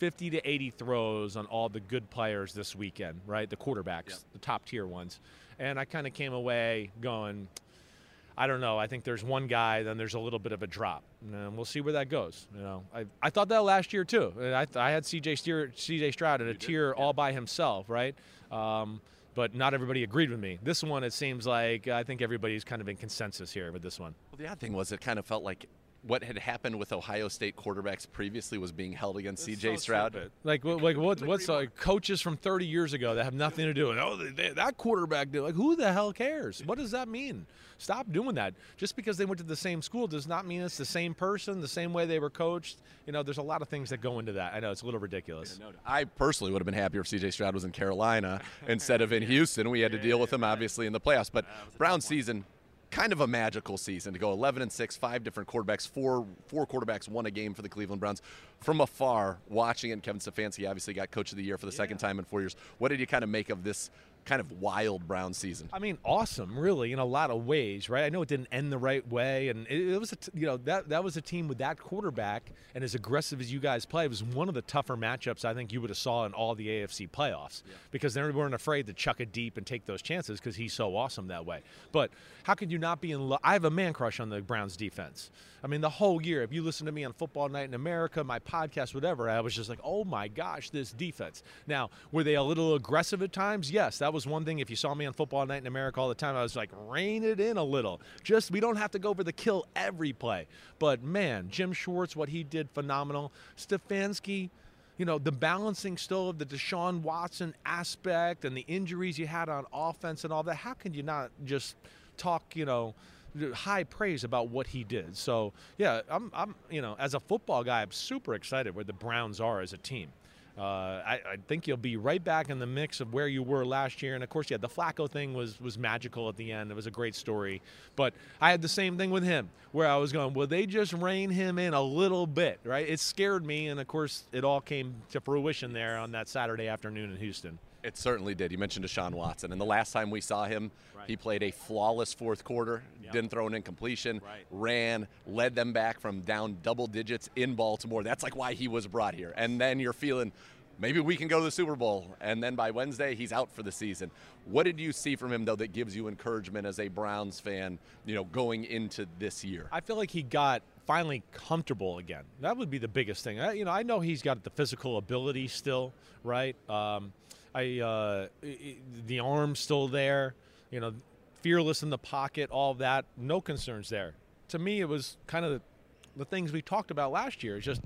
50 to 80 throws on all the good players this weekend, right? The quarterbacks, the top tier ones, and I kind of came away going, I don't know. I think there's one guy, then there's a little bit of a drop, and we'll see where that goes. You know, I, I thought that last year too. I, I had CJ Steer, CJ Stroud at a tier all by himself, right? Um, but not everybody agreed with me. This one, it seems like I think everybody's kind of in consensus here with this one. Well, the odd thing was it kind of felt like what had happened with Ohio State quarterbacks previously was being held against C.J. Stroud. Like, what- like what, what's uh, like coaches from 30 years ago that have nothing to do with? Oh, they, they- that quarterback did. Like, who the hell cares? What does that mean? Stop doing that. Just because they went to the same school does not mean it's the same person, the same way they were coached. You know, there's a lot of things that go into that. I know it's a little ridiculous. I personally would have been happier if C.J. Stroud was in Carolina <laughs> instead of in Houston. We had to deal with him obviously in the playoffs, but Brown season kind of a magical season to go 11 and 6 five different quarterbacks four four quarterbacks won a game for the cleveland browns. From afar watching it kevin stefanski obviously got coach of the year for the second time in four years. What did you kind of make of this kind of wild brown season I mean, awesome, really, in a lot of ways, right? I know it didn't end the right way, and it, it was, a t- you know, that that was a team with that quarterback and as aggressive as you guys play. It was one of the tougher matchups I think you would have saw in all the AFC playoffs because they weren't afraid to chuck it deep and take those chances because he's so awesome that way. But how could you not be in love? I have a man crush on the Browns defense. I mean, the whole year, if you listen to me on Football Night in America, my podcast, whatever, I was just like, oh my gosh, this defense. Now, were they a little aggressive at times? Yes, that was one thing. If you saw me on Football Night in America all the time, I was like, rein it in a little. Just, we don't have to go for the kill every play. But man, Jim Schwartz, what he did, phenomenal. Stefanski, you know, the balancing still of the Deshaun Watson aspect and the injuries you had on offense and all that. How can you not just talk, you know, high praise about what he did? So, yeah, I'm, I'm you know, as a football guy, I'm super excited where the Browns are as a team. Uh, I, I think you'll be right back in the mix of where you were last year, and of course, yeah, the Flacco thing was was magical at the end. It was a great story, but I had the same thing with him, where I was going, will they just rein him in a little bit, right? It scared me, and of course, it all came to fruition there on that Saturday afternoon in Houston. It certainly did. You mentioned Deshaun Watson, and the last time we saw him, he played a flawless fourth quarter, didn't throw an incompletion, ran, led them back from down double digits in Baltimore. That's like why he was brought here. And then you're feeling maybe we can go to the Super Bowl, and then by Wednesday he's out for the season. What did you see from him though that gives you encouragement as a Browns fan, you know, going into this year? I feel like he got finally comfortable again. That would be the biggest thing. I, you know, I know he's got the physical ability still, right? Um, I uh, the arm still there. You know, fearless in the pocket, all that. No concerns there. To me, it was kind of the, the things we talked about last year. It's just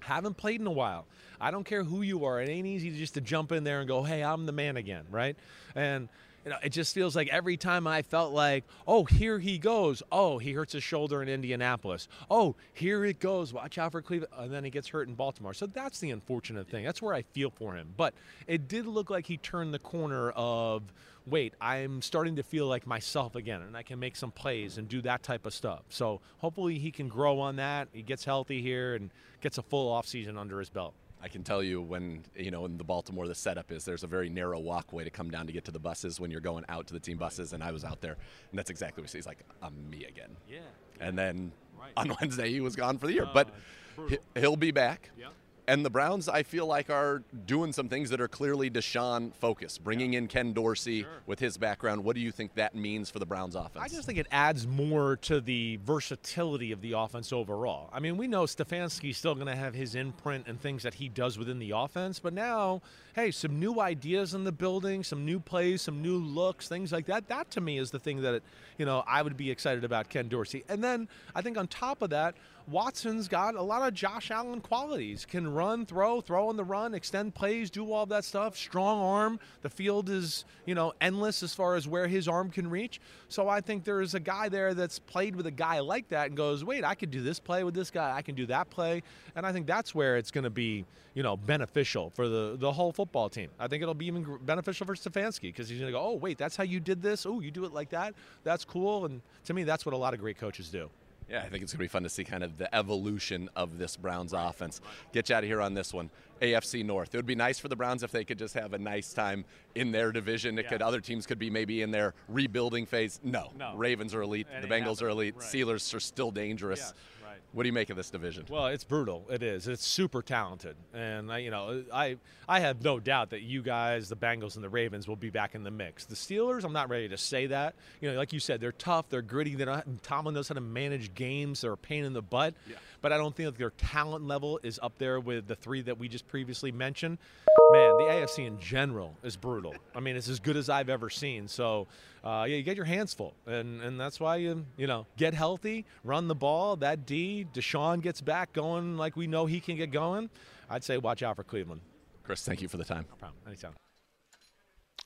haven't played in a while. I don't care who you are. It ain't easy just to jump in there and go, "Hey, I'm the man again," right? And you know, it just feels like every time I felt like, "Oh, here he goes. Oh, he hurts his shoulder in Indianapolis. Oh, here it goes. Watch out for Cleveland." And then he gets hurt in Baltimore. So that's the unfortunate thing. That's where I feel for him. But it did look like he turned the corner of wait, I'm starting to feel like myself again, and I can make some plays and do that type of stuff. So hopefully he can grow on that. He gets healthy here and gets a full offseason under his belt. I can tell you when you know in the Baltimore the setup is there's a very narrow walkway to come down to get to the buses when you're going out to the team buses and I was out there and that's exactly what he's like I'm me again. Yeah. And then Right. on <laughs> Wednesday he was gone for the year, Oh, but brutal. he- he'll be back. Yeah. And the Browns, I feel like, are doing some things that are clearly Deshaun focused. Bringing in Ken Dorsey with his background, what do you think that means for the Browns offense? I just think it adds more to the versatility of the offense overall. I mean, we know Stefanski's still going to have his imprint and things that he does within the offense, but now, hey, some new ideas in the building, some new plays, some new looks, things like that. That to me is the thing that, you know, I would be excited about Ken Dorsey. And then I think on top of that, Watson's got a lot of Josh Allen qualities. Can run, throw, throw on the run, extend plays, do all that stuff. Strong arm. The field is, you know, endless as far as where his arm can reach. So I think there is a guy there that's played with a guy like that and goes, wait, I could do this play with this guy. I can do that play. And I think that's where it's going to be, you know, beneficial for the, the whole football team. I think it'll be even beneficial for Stefanski because he's going to go, oh, wait, that's how you did this. Oh, you do it like that. That's cool. And to me, that's what a lot of great coaches do. Yeah, I think it's going to be fun to see kind of the evolution of this Browns offense. Get you out of here on this one. AFC North. It would be nice for the Browns if they could just have a nice time in their division. It Yeah. could other teams could be maybe in their rebuilding phase. No, No. Ravens are elite. The Bengals are elite. Right. Steelers are still dangerous. Right. What do you make of this division? Well, it's brutal. It is. It's super talented, and I, you know, I I have no doubt that you guys, the Bengals and the Ravens, will be back in the mix. The Steelers, I'm not ready to say that. You know, like you said, they're tough, they're gritty. They don't, Tomlin knows how to manage games. They're a pain in the butt, yeah. but I don't think that their talent level is up there with the three that we just previously mentioned. Man, the AFC in general is brutal. I mean, it's as good as I've ever seen. So, uh, yeah, you get your hands full, and and that's why you you know get healthy, run the ball. That D, Deshaun gets back going like we know he can get going. I'd say watch out for Cleveland. Chris, thank you for the time. No problem. Anytime.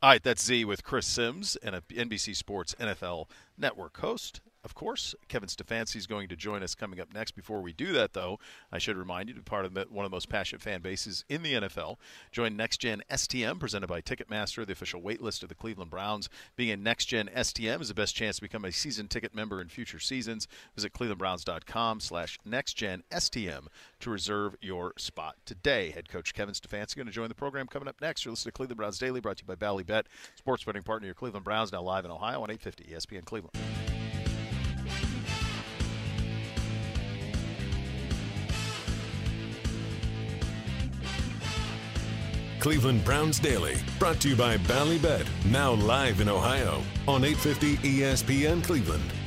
All right, that's Z with Chris Simms and a NBC Sports NFL Network host. Of course, Kevin Stefanski is going to join us coming up next. Before we do that, though, I should remind you to be part of the, one of the most passionate fan bases in the NFL. Join Next Gen STM, presented by Ticketmaster, the official wait list of the Cleveland Browns. Being a Next Gen STM is the best chance to become a season ticket member in future seasons. Visit clevelandbrowns.com slash nextgenstm to reserve your spot today. Head coach Kevin Stefanski is going to join the program coming up next. You're listening to Cleveland Browns Daily, brought to you by Bally Bet, sports betting partner of your Cleveland Browns, now live in Ohio on 850 ESPN Cleveland. Cleveland Browns Daily, brought to you by Ballybet, now live in Ohio on 850 ESPN Cleveland.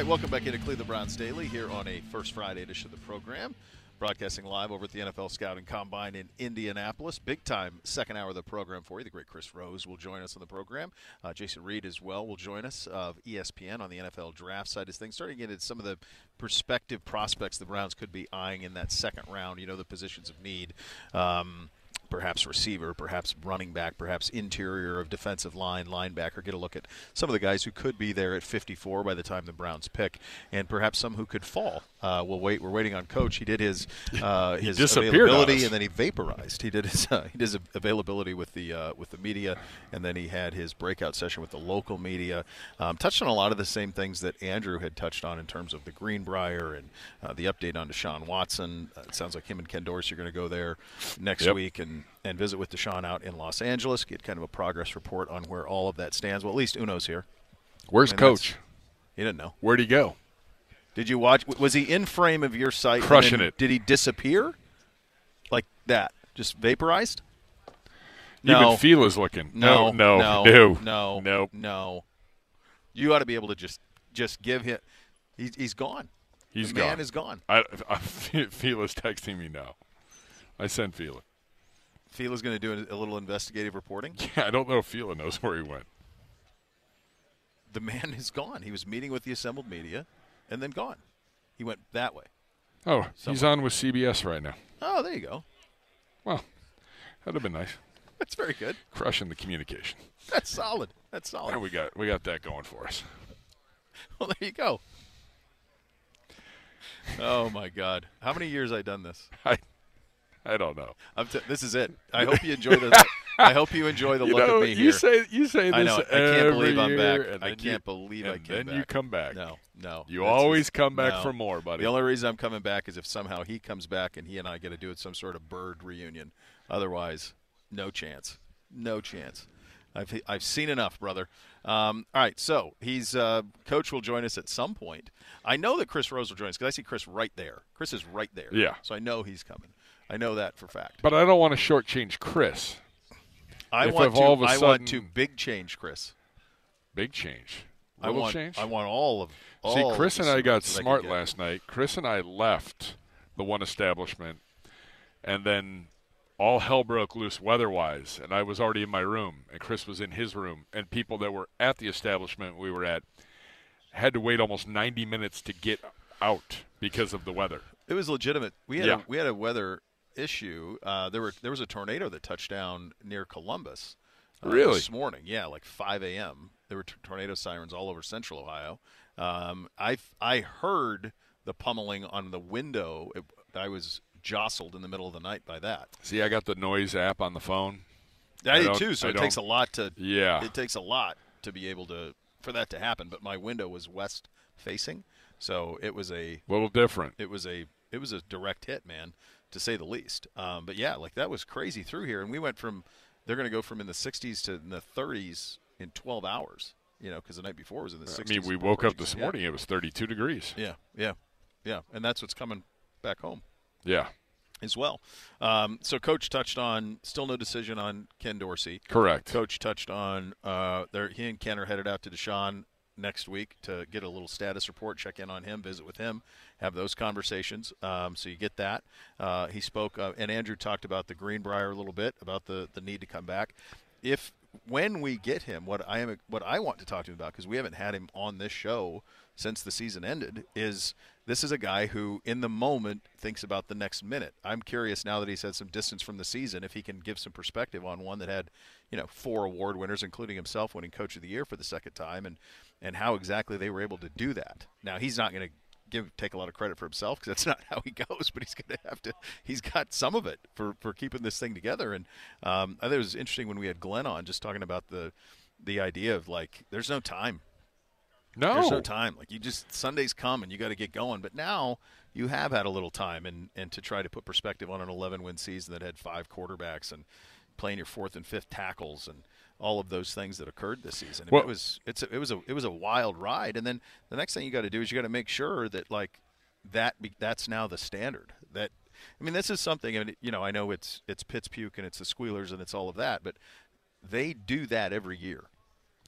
Right, welcome back into Cleveland Browns Daily here on a first Friday edition of the program. Broadcasting live over at the NFL Scouting Combine in Indianapolis. Big time second hour of the program for you. The great Chris Rose will join us on the program. Uh, Jason Reed as well will join us of ESPN on the NFL draft side of things. Starting to get into some of the prospective prospects the Browns could be eyeing in that second round. You know, the positions of need. Um, perhaps receiver, perhaps running back, perhaps interior of defensive line, linebacker. Get a look at some of the guys who could be there at 54 by the time the Browns pick, and perhaps some who could fall. Uh, we'll wait. We're waiting on Coach. He did his <laughs> uh, his availability, and then he vaporized. He did his uh, he did his availability with the uh, with the media, and then he had his breakout session with the local media. Um, touched on a lot of the same things that Andrew had touched on in terms of the Greenbrier and uh, the update on Deshaun Watson. Uh, it sounds like him and Ken Dorsey are going to go there next Yep. week and and visit with Deshaun out in Los Angeles. Get kind of a progress report on where all of that stands. Well, at least Uno's here. Where's And Coach? He didn't know. Where'd he go? Did you watch? Was he in frame of your site? and Crushing it. Did he disappear? Like that? Just vaporized? Even No. Fila's looking. No, no, no, no, no, no. no. You ought to be able to just just give him. He's, he's gone. He's the gone. man is gone. I, <laughs> I, Fila's texting me now. I sent Fila. Fila's going to do a, a little investigative reporting. <laughs> Yeah, I don't know if Fila knows where he went. The man is gone. He was meeting with the assembled media, and then gone. He went that way. Oh, he's on with CBS right now. Oh, there you go. Well, that'd have been nice. <laughs> That's very good. Crushing the communication. That's solid. That's solid. We got we got that going for us. <laughs> Well, there you go. Oh my God! How many years I done this? I I don't know. I'm t- this is it. I <laughs> hope you enjoy the. I hope you enjoy the You look know, of me you here. say you say this I know. I can't believe I'm back. I can't you- believe I and came then back. you come back. No, no. You always just- come back no. for more, buddy. The only reason I'm coming back is if somehow he comes back and he and I get to do it some sort of bird reunion. Otherwise, no chance. No chance. I've I've seen enough, brother. Um, all right, so he's uh, coach will join us at some point. I know that Chris Rose will join us because I see Chris right there. Chris is right there. Yeah. So I know he's coming. I know that for fact. But I don't want to shortchange Chris. I if want to. all of a I want to big change, Chris. big change. I Little want. change. I want all of. All See, Chris and I got steroids that can smart last night. Chris and I left the one establishment, and then all hell broke loose weather-wise, and I was already in my room, and Chris was in his room, and people that were at the establishment we were at had to wait almost 90 minutes to get out because of the weather. It was legitimate. We had Yeah. a, we had a weather issue. Uh, there were there was a tornado that touched down near Columbus. uh, Really? This morning, yeah, like 5 a.m. There were t- tornado sirens all over Central Ohio. Um, I I heard the pummeling on the window. It, I was jostled in the middle of the night by that. See, I got the noise app on the phone. I, did too. So I it takes a lot to. Yeah. It takes a lot to be able to for that to happen. But my window was west facing, so it was a little different. It was a it was a direct hit, man, to say the least. Um, but yeah, like that was crazy through here, and we went from they're going to go from in the 60s to in the 30s in 12 hours. You know, because the night before was in the 60s. I mean, we woke up this Yeah. morning; it was 32 degrees. Yeah, yeah, yeah, and that's what's coming back home Yeah, as well. Um, so, coach touched on still no decision on Ken Dorsey. Correct. Coach touched on uh, there. He and Ken are headed out to Deshaun next week to get a little status report, check in on him, visit with him, have those conversations. Um, so you get that. Uh, he spoke, uh, and Andrew talked about the Greenbrier a little bit about the the need to come back. If when we get him, what I am what I want to talk to him about because we haven't had him on this show since the season ended is this is a guy who in the moment thinks about the next minute. I'm curious now that he's had some distance from the season if he can give some perspective on one that had, you know, four award winners including himself winning coach of the year for the second time and and how exactly they were able to do that. Now, he's not going to give take a lot of credit for himself because that's <laughs> not how he goes. But he's going to have to. He's got some of it for for keeping this thing together. And um, I thought it was interesting when we had Glenn on, just talking about the the idea of like there's no time. No. there's no time. Like you just Sundays come and you got to get going. But now you have had a little time and and to try to put perspective on an 11 win season that had five quarterbacks and playing your fourth and fifth tackles and all of those things that occurred this season. Well- it was it's a, it was a it was a wild ride. And then the next thing you got to do is you got to make sure that like that be, that's now the standard. That I mean, this is something. I mean, you know, I know it's it's Pitts Puke and it's the Squealers and it's all of that, but they do that every year.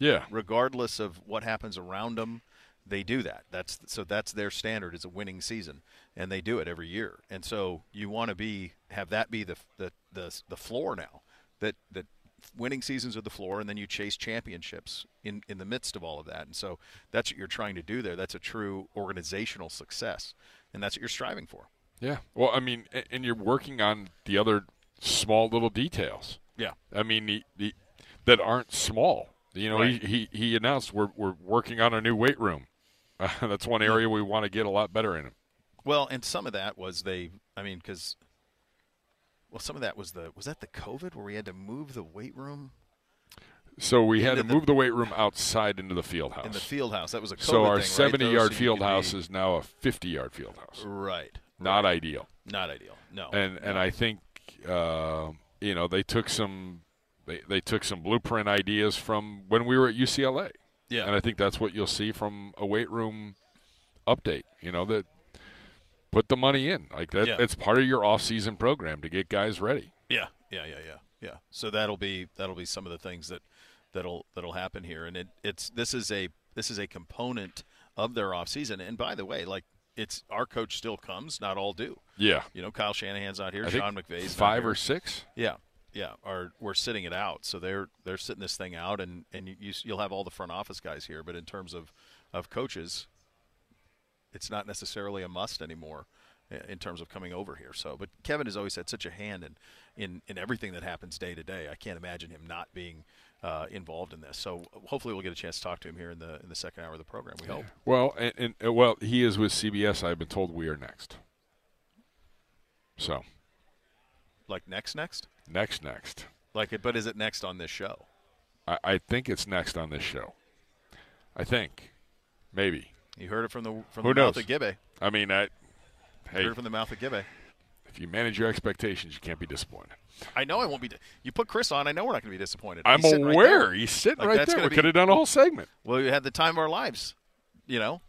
Yeah. Regardless of what happens around them, they do that. That's so that's their standard is a winning season, and they do it every year. And so you want to be have that be the the the, the floor now. That that winning seasons are the floor, and then you chase championships in in the midst of all of that. And so that's what you're trying to do there. That's a true organizational success, and that's what you're striving for. Yeah. Well, I mean, and you're working on the other small little details. Yeah. I mean, the, the, that aren't small. You know, Right. he, he he announced we're we're working on a new weight room. Uh, <laughs> that's one area we want to get a lot better in. Well, and some of that was they. I mean, because well, some of that was the was that the COVID where we had to move the weight room So we had to the- move the weight room outside into the field house. in the field house. That was a COVID so our thing, right, though? 70 yard So field house be- is now a 50 yard field house. right. Not right. ideal. Not ideal. No. And and I think uh, you know they took some they, they took some blueprint ideas from when we were at UCLA. Yeah. And I think that's what you'll see from a weight room update. You know that put the money in like that. Yeah. It's part of your off season program to get guys ready. Yeah, yeah, yeah, yeah, yeah. So that'll be that'll be some of the things that that'll that'll happen here, and it it's this is a this is a component of their off season. And by the way, like it's our coach still comes, not all do. Yeah. You know, Kyle Shanahan's not here, I Sean McVay's five here. or six. Yeah, yeah. Are we're sitting it out, so they're they're sitting this thing out, and and you, you you'll have all the front office guys here, but in terms of of coaches, it's not necessarily a must anymore in terms of coming over here. So, but Kevin has always had such a hand in in in everything that happens day to day. I can't imagine him not being uh, involved in this. So, hopefully, we'll get a chance to talk to him here in the in the second hour of the program. We hope. Well, and, and well, he is with CBS. I've been told we are next. So Like next, next, next, next. like it. But is it next on this show? I, I think it's next on this show. I think, maybe. You heard it from the from Who the knows? mouth of Gibbe. I mean, I, hey, heard it from the mouth of Gibbe. if you manage your expectations, you can't be disappointed. I know I won't be. Di- you put Chris on. I know we're not going to be disappointed. I'm He's right aware. there. He's sitting Like, right there. We be- could have done a whole segment. Well, we had the time of our lives. You know,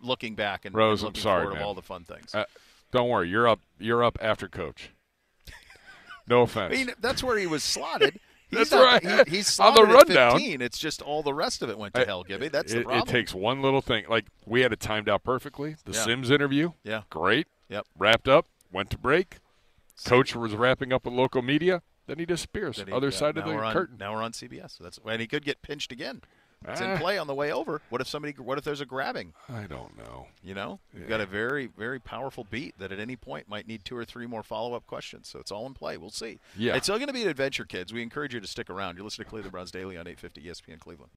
looking back and, Rose, and I'm sorry, forward man. of all the fun things. Uh, don't worry, you're up. You're up after coach. No I offense. mean, that's where he was slotted. <laughs> He's That's not, right. He, he's <laughs> On the slotted at rundown. 15. It's just all the rest of it went to hell, Gibby. That's the it, problem. it takes one little thing. Like we had it timed out perfectly. The Yeah. Simms interview, Yeah. great. Yep. Wrapped up. Went to break. Coach was wrapping up with local media. Then he disappears. Then he- Other yeah, side of the on, curtain. Now we're on CBS. So that's and he could get pinched again. It's in Ah. play on the way over. What if somebody? What if there's a grabbing? I don't know. You know, you've got a very, very powerful beat that at any point might need two or three more follow-up questions. So it's all in play. We'll see. Yeah. It's still going to be an adventure, kids. We encourage you to stick around. You're listening to Cleveland Browns Daily on 850 ESPN Cleveland.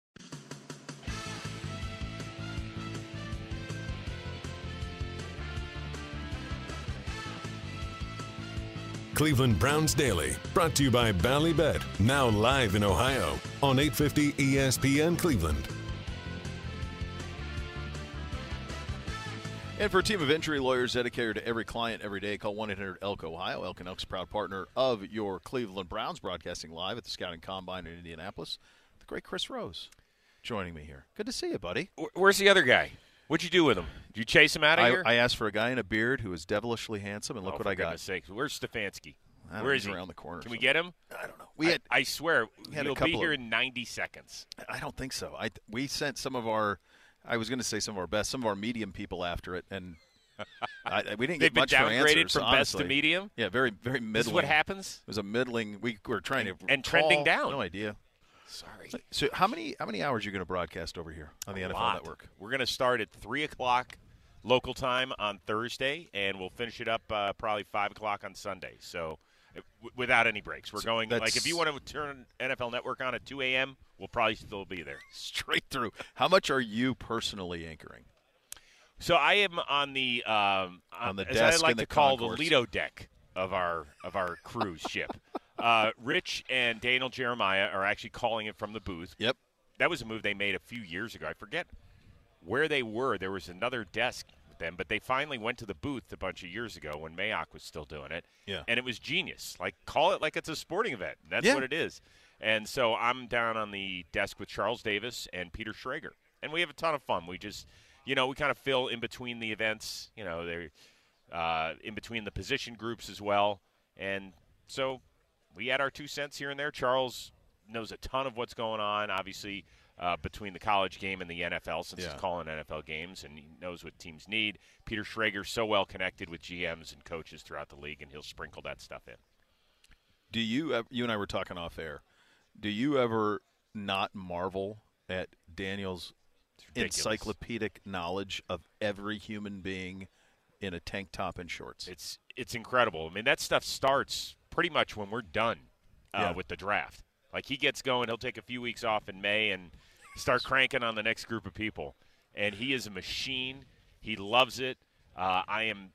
Cleveland Browns Daily, brought to you by Ballybet, now live in Ohio on 850 ESPN Cleveland. And for a team of injury lawyers dedicated to every client every day, call 1 800 ELK Ohio. Elk and Elk's proud partner of your Cleveland Browns, broadcasting live at the Scouting Combine in Indianapolis. The great Chris Rose joining me here. Good to see you, buddy. Where's the other guy? What'd you do with him? Did you chase him out of I, here? I asked for a guy in a beard who is devilishly handsome, and look oh, what I got. sakes. Where's Stefanski? I Where know, is he? around the corner Can we get him? I don't know. We I- had, I, swear, had a he'll be here of- in 90 seconds. I don't think so. I we sent some of our, I was going to say some of our best, some of our medium people after it, and <laughs> I, we didn't They've get been much downgraded answers, from best to medium? Yeah, very very middling. This is what happens? It was a middling. We were trying to And trending down. No idea. Sorry. So how many how many hours are you going to broadcast over here on the A NFL lot. Network? We're going to start at 3 o'clock local time on Thursday, and we'll finish it up uh, probably 5 o'clock on Sunday. So uh, w- without any breaks. We're So going, like, if you want to turn NFL Network on at 2 a.m., we'll probably still be there. <laughs> Straight through. How much are you personally anchoring? So I am on the um, On the desk I like in the to call concourse. the Lido deck of our of our cruise ship. <laughs> Uh, Rich and Daniel Jeremiah are actually calling it from the booth. Yep. That was a move they made a few years ago. I forget where they were. There was another desk with them, but they finally went to the booth a bunch of years ago when Mayock was still doing it. Yeah. And it was genius. Like call it like it's a sporting event. That's Yeah. what it is. And so I'm down on the desk with Charles Davis and Peter Schrager, and we have a ton of fun. We just, you know, we kind of fill in between the events. You know, they're uh, in between the position groups as well, and so we add our two cents here and there. Charles knows a ton of what's going on, obviously, uh, between the college game and the NFL since Yeah. he's calling NFL games and he knows what teams need. Peter Schrager's so well connected with GMs and coaches throughout the league, and he'll sprinkle that stuff in. Do you you and I were talking off air? Do you ever not marvel at Daniel's encyclopedic knowledge of every human being in a tank top and shorts? It's it's incredible. I mean, that stuff starts pretty much when we're done uh, Yeah. with the draft. Like he gets going, he'll take a few weeks off in May and start cranking on the next group of people. And he is a machine. He loves it. Uh, I am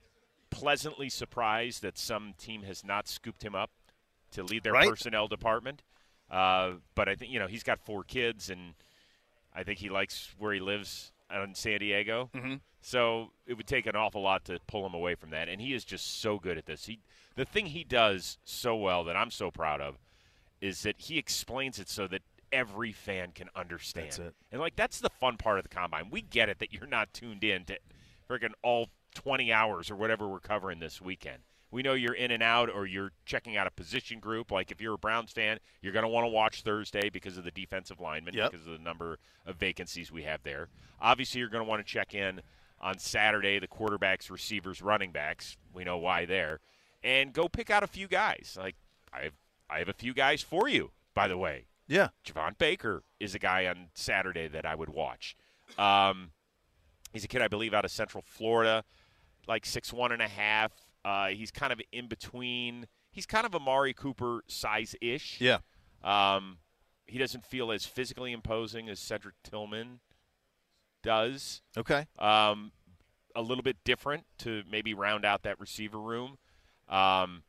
pleasantly surprised that some team has not scooped him up to lead their Right. personnel department. Uh, but I think you know he's got four kids, and I think he likes where he lives in San Diego. Mhm. So it would take an awful lot to pull him away from that, and he is just so good at this. He, the thing he does so well that I'm so proud of, is that he explains it so that every fan can understand. That's it. And like that's the fun part of the combine. We get it that you're not tuned in to freaking all 20 hours or whatever we're covering this weekend. We know you're in and out or you're checking out a position group. Like if you're a Browns fan, you're going to want to watch Thursday because of the defensive linemen, Yep. because of the number of vacancies we have there. Obviously, you're going to want to check in on Saturday, the quarterbacks, receivers, running backs. We know why there. And go pick out a few guys. Like I have, I have a few guys for you, by the way. Yeah. Javon Baker is a guy on Saturday that I would watch. Um, he's a kid, I believe, out of Central Florida, like six one and a half. Uh, he's kind of in between. He's kind of Amari Cooper size ish. Yeah. Um, he doesn't feel as physically imposing as Cedric Tillman does. Okay. Um, a little bit different to maybe round out that receiver room. Um,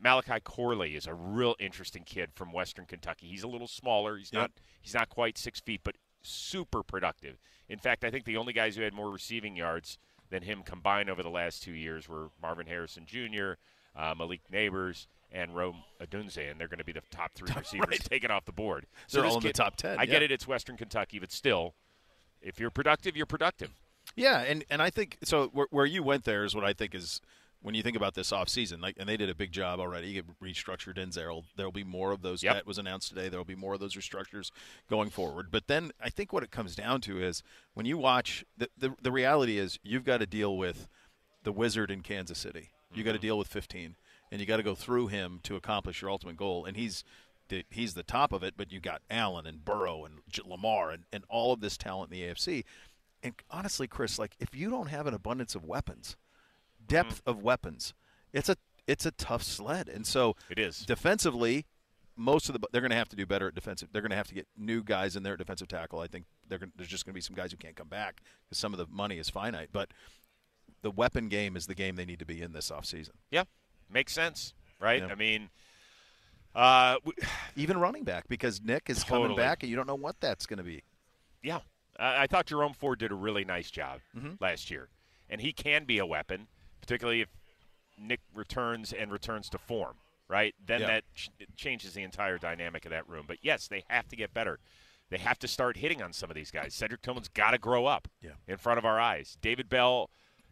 Malachi Corley is a real interesting kid from Western Kentucky. He's a little smaller. He's Yep. not he's not quite six feet, but super productive. In fact, I think the only guys who had more receiving yards than him combined over the last two years were Marvin Harrison Jr., uh, Malik Nabers, and Rome Odunze, and they're going to be the top three <laughs> receivers Right. taken off the board. They're all in the top 10, I get it; it's Western Kentucky, but still, if you're productive, you're productive. Yeah, and, and I think so. Where, where you went there is what I think is when you think about this offseason, like, and they did a big job already. You restructured in there. There'll be more of those. Yep. That was announced today. There'll be more of those restructures going forward. But then I think what it comes down to is when you watch the the, the reality is you've got to deal with the wizard in Kansas City. You got to mm-hmm. deal with 15, and you got to go through him to accomplish your ultimate goal. And he's the, he's the top of it. But you got Allen and Burrow and J- Lamar and, and all of this talent in the AFC. And honestly, Chris, like if you don't have an abundance of weapons, depth of weapons, it's a it's a tough sled. And so It is. defensively. Most of the they're going to have to do better at defensive. They're going to have to get new guys in there at defensive tackle. I think they're gonna, there's just going to be some guys who can't come back because some of the money is finite. But the weapon game is the game they need to be in this offseason. Yeah, makes sense, right? Yeah. I mean, uh, w- <sighs> Even running back because Nick is coming back and you don't know what that's going to be. yeah, I, I thought Jerome Ford did a really nice job Mhm. last year, and he can be a weapon, particularly if Nick returns and returns to form. Right, then Yeah. that ch- changes the entire dynamic of that room. But yes, they have to get better. They have to start hitting on some of these guys. Cedric Tillman's got to grow up Yeah. in front of our eyes. David Bell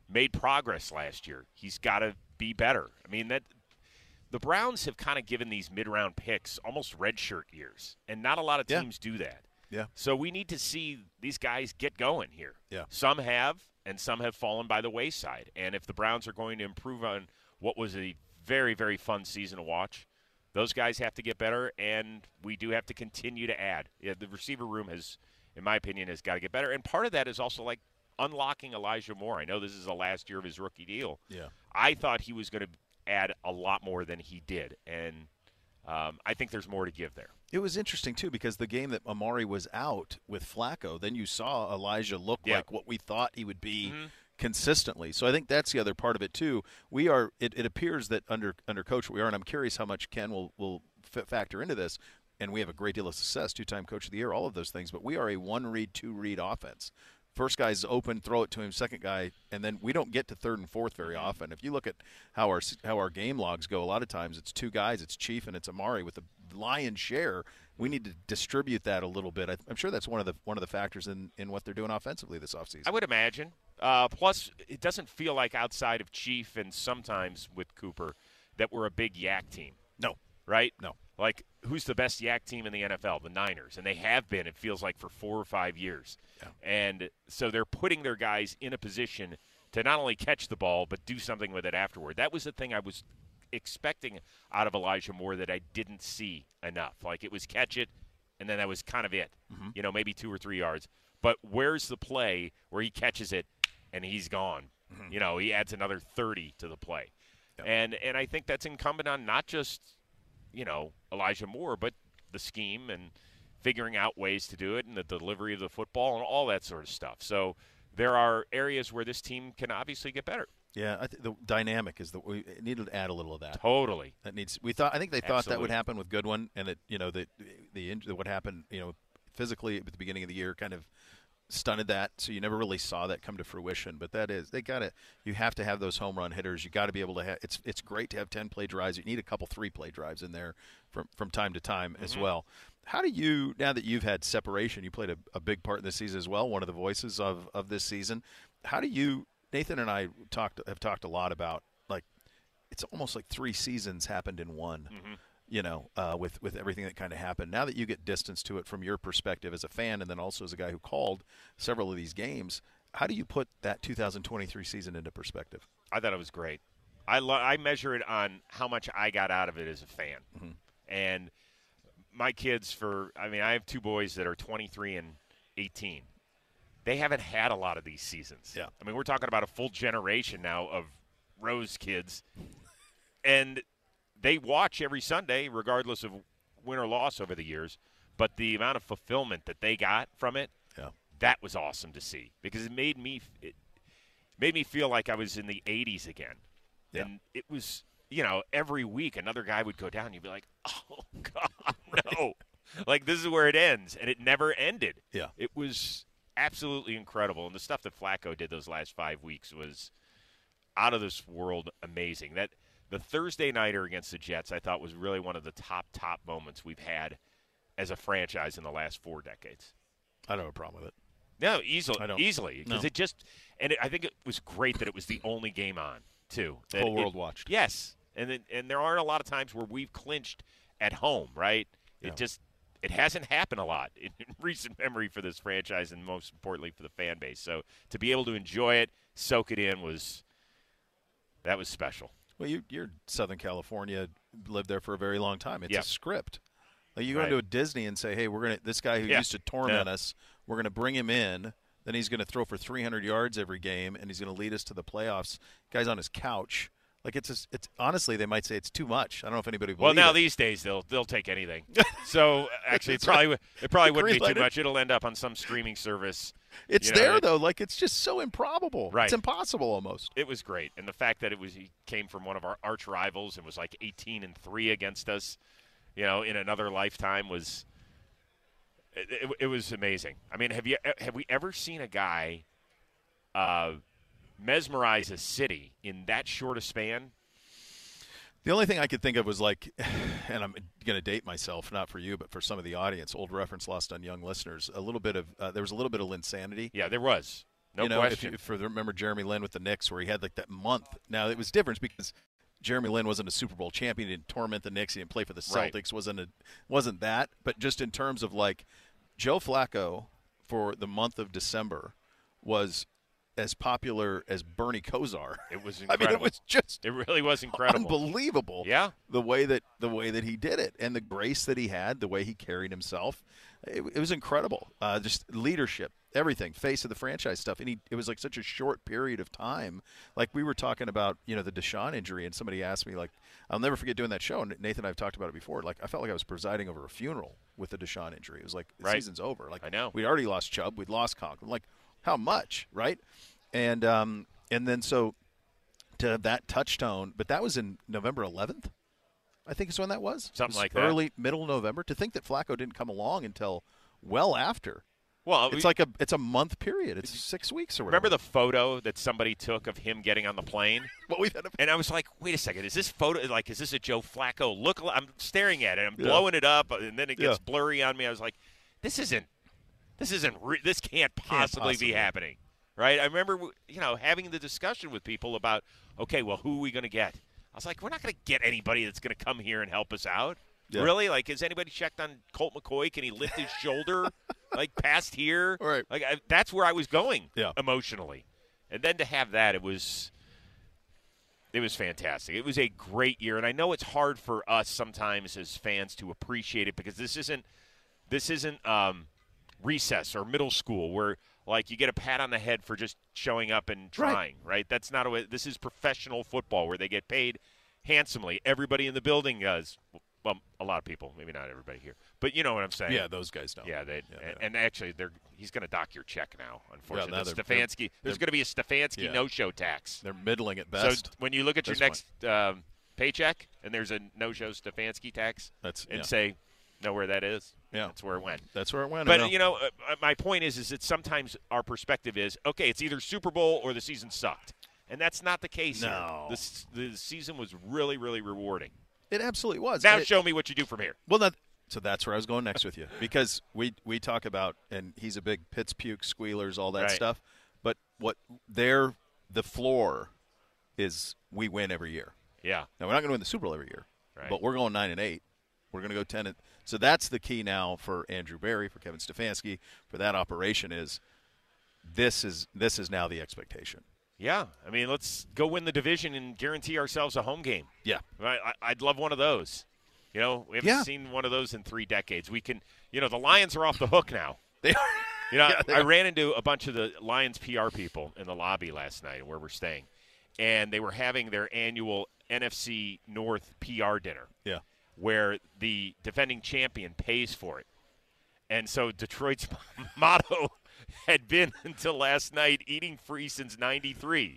made progress last year. He's got to be better. I mean that the Browns have kind of given these mid-round picks almost redshirt years, and not a lot of Yeah. teams do that. Yeah. So we need to see these guys get going here. Yeah. Some have, and some have fallen by the wayside. And if the Browns are going to improve on what was a very, very fun season to watch, those guys have to get better, and we do have to continue to add. Yeah, the receiver room has, in my opinion, has got to get better. And part of that is also like unlocking Elijah Moore. I know this is the last year of his rookie deal. Yeah. I thought he was going to add a lot more than he did, and um, I think there's more to give there. It was interesting too because the game that Amari was out with Flacco, then you saw Elijah look Yeah. like what we thought he would be Mhm. consistently. So I think that's the other part of it too. We are. It, it appears that under under coach we are, and I'm curious how much Ken will will f- factor into this. And we have a great deal of success, two-time coach of the year, all of those things. But we are a one-read, two-read offense. First guy's open, throw it to him. Second guy, and then we don't get to third and fourth very often. If you look at how our how our game logs go, a lot of times it's two guys, it's Chief and it's Amari with the lion's share. We need to distribute that a little bit. I, I'm sure that's one of the one of the factors in, in what they're doing offensively this offseason. I would imagine. Uh, plus, it doesn't feel like outside of Chief and sometimes with Cooper that we're a big YAC team. No. Right? No. Like, who's the best YAC team in the NFL? The Niners. And they have been, it feels like, for four or five years. And so they're putting their guys in a position to not only catch the ball, but do something with it afterward. That was the thing I was expecting out of Elijah Moore that I didn't see enough. Like, it was catch it, and then that was kind of it. Mm-hmm. You know, maybe two or three yards. But where's the play where he catches it and he's gone? Mm-hmm. You know, he adds another 30 to the play. And and I think that's incumbent on not just, you know, Elijah Moore, but the scheme and figuring out ways to do it and the delivery of the football and all that sort of stuff. So there are areas where this team can obviously get better. Yeah, I th- the dynamic is that we needed to add a little of that. Totally. That needs. We thought. I think they thought that would happen with Goodwin, and that You know, the the inj- what happened. You know, physically at the beginning of the year, kind of stunted that. So you never really saw that come to fruition. But that is, they got to. You have to have those home run hitters. You got to be able to have. It's it's great to have ten play drives. You need a couple three play drives in there from from time to time as Mhm. well. How do you now that you've had separation? You played a, a big part in this season as well. One of the voices of of this season. How do you? Nathan and I talked have talked a lot about like it's almost like three seasons happened in one. You know, uh, with with everything that kind of happened. Now that you get distance to it from your perspective as a fan, and then also as a guy who called several of these games, how do you put that 2023 season into perspective? I thought it was great. I lo- I measure it on how much I got out of it as a fan, Mm-hmm. and my kids. For I mean, I have two boys that are 23 and 18. They haven't had a lot of these seasons. Yeah. I mean, we're talking about a full generation now of Rose kids, and they watch every Sunday, regardless of win or loss over the years. But the amount of fulfillment that they got from it, Yeah. that was awesome to see because it made me it made me feel like I was in the 80s again. Yeah. And it was, you know, every week another guy would go down. You'd be like, <laughs> oh, God, <laughs> no. like, this is where it ends. And it never ended. Yeah. It was absolutely incredible. And the stuff that Flacco did those last five weeks was out of this world amazing. That the Thursday nighter against the Jets, I thought was really one of the top, top moments we've had as a franchise in the last four decades. I don't have a problem with it. No, easily, easily, because no. it just and it, I think it was great that it was the only game on. too. The whole world watched. Yes, and then, and there aren't a lot of times where we've clinched at home, right? Yeah. It just it hasn't happened a lot in, in <laughs> recent memory for this franchise, and most importantly for the fan base. So to be able to enjoy it, soak it in, was that was special. Well, you, you're Southern California, lived there for a very long time. It's Yeah. a script. Like you go Right. into a Disney and say, "Hey, we're gonna this guy who Yeah. used to torment Yeah. us, we're gonna bring him in. Then he's gonna throw for 300 yards every game, and he's gonna lead us to the playoffs." Guy's on his couch. Like it's just, it's honestly they might say it's too much. I don't know if anybody. Well, now it. these days they'll they'll take anything. <laughs> So actually, it probably it probably wouldn't be too much. It'll end up on some streaming service. It's you know, there it- though. Like it's just so improbable. Right. It's impossible almost. It was great, and the fact that it was he came from one of our arch rivals and was like 18 and three against us, you know, in another lifetime was. It, it, it was amazing. I mean, have you have we ever seen a guy uh, mesmerize a city in that short a span? The only thing I could think of was like, <sighs> and I'm going to date myself, not for you, but for some of the audience. Old reference lost on young listeners. A little bit of uh, there was a little bit of insanity. Yeah, there was. No you know, question. If you, for remember Jeremy Lin with the Knicks, where he had like that month. Now it was different because Jeremy Lin wasn't a Super Bowl champion. He didn't torment the Knicks. He didn't play for the Right. Celtics. wasn't a, wasn't that. But just in terms of like Joe Flacco for the month of December was as popular as Bernie Kosar. It was <laughs> I mean, it was just It really was incredible. unbelievable. Yeah. the way that the way that he did it and the grace that he had, the way he carried himself, it, it was incredible. Uh, just leadership, everything, face of the franchise stuff, and he it was like such a short period of time. Like we were talking about, you know, the Deshaun injury, and somebody asked me, like, I'll never forget doing that show. And Nathan and I've talked about it before. Like I felt like I was presiding over a funeral with the Deshaun injury. It was like the Right. season's over. Like I know. we'd already lost Chubb, we'd lost Conklin. Like how much, right? And um and then so to have that touchstone, but that was in November 11th. I think is when that was. Something was like that. Early, middle November. To think that Flacco didn't come along until well after. Well, it's we- like a it's a month period. It's six weeks or whatever. Remember the photo that somebody took of him getting on the plane? <laughs> well, we've had a, And I was like, wait a second, is this photo like is this a Joe Flacco look? I'm staring at it, I'm Yeah. blowing it up, and then it gets Yeah. blurry on me. I was like, this isn't, this isn't, re- this can't possibly, possibly. be happening, right? I remember, you know, having the discussion with people about, okay, well, who are we going to get? I was like, we're not going to get anybody that's going to come here and help us out. Yeah. Really? Like, has anybody checked on Colt McCoy? Can he lift his shoulder, <laughs> like past here? Right. Like I, that's where I was going Yeah. emotionally, and then to have that, it was it was fantastic. It was a great year, and I know it's hard for us sometimes as fans to appreciate it because this isn't this isn't um, recess or middle school where like you get a pat on the head for just showing up and trying. Right? That's not a way. This is professional football where they get paid handsomely. Everybody in the building does. Well, a lot of people, maybe not everybody here, but you know what I'm saying. yeah, those guys don't. Yeah, they Yeah, and, yeah. and actually, they're he's going to dock your check now. Unfortunately, The Stefanski. they're- There's going to be a Stefanski Yeah. no-show tax. They're middling at best. So when you look at your next um, paycheck and there's a no-show Stefanski tax, That's and yeah. say, know where that is? Yeah. that's where it went. That's where it went. Know. But you know, uh, uh, my point is, is that sometimes our perspective is, okay, it's either Super Bowl or the season sucked, and that's not the case. No. the, the season was really, really rewarding. it absolutely was. Now It- show me what you do from here. Well, that, so that's where I was going next with you <laughs> because we we talk about and he's a big Pitts puke squealers all that Right. stuff, but what their the floor is we win every year. Yeah, Now we're not going to win the Super Bowl every year, Right. but we're going nine and eight. We're going to go ten. And, so that's the key now for Andrew Berry, for Kevin Stefanski, for that operation is this is this is now the expectation. yeah. I mean, let's go win the division and guarantee ourselves a home game. Yeah, I, I'd love one of those. You know, we haven't Yeah. seen one of those in three decades. We can, you know, the Lions are off the hook now. <laughs> they are. You know, <laughs> Yeah, I ran into a bunch of the Lions PR people in the lobby last night where we're staying, and they were having their annual NFC North PR dinner Yeah. Where the defending champion pays for it. And so Detroit's <laughs> motto had been <laughs> until last night eating free since 93.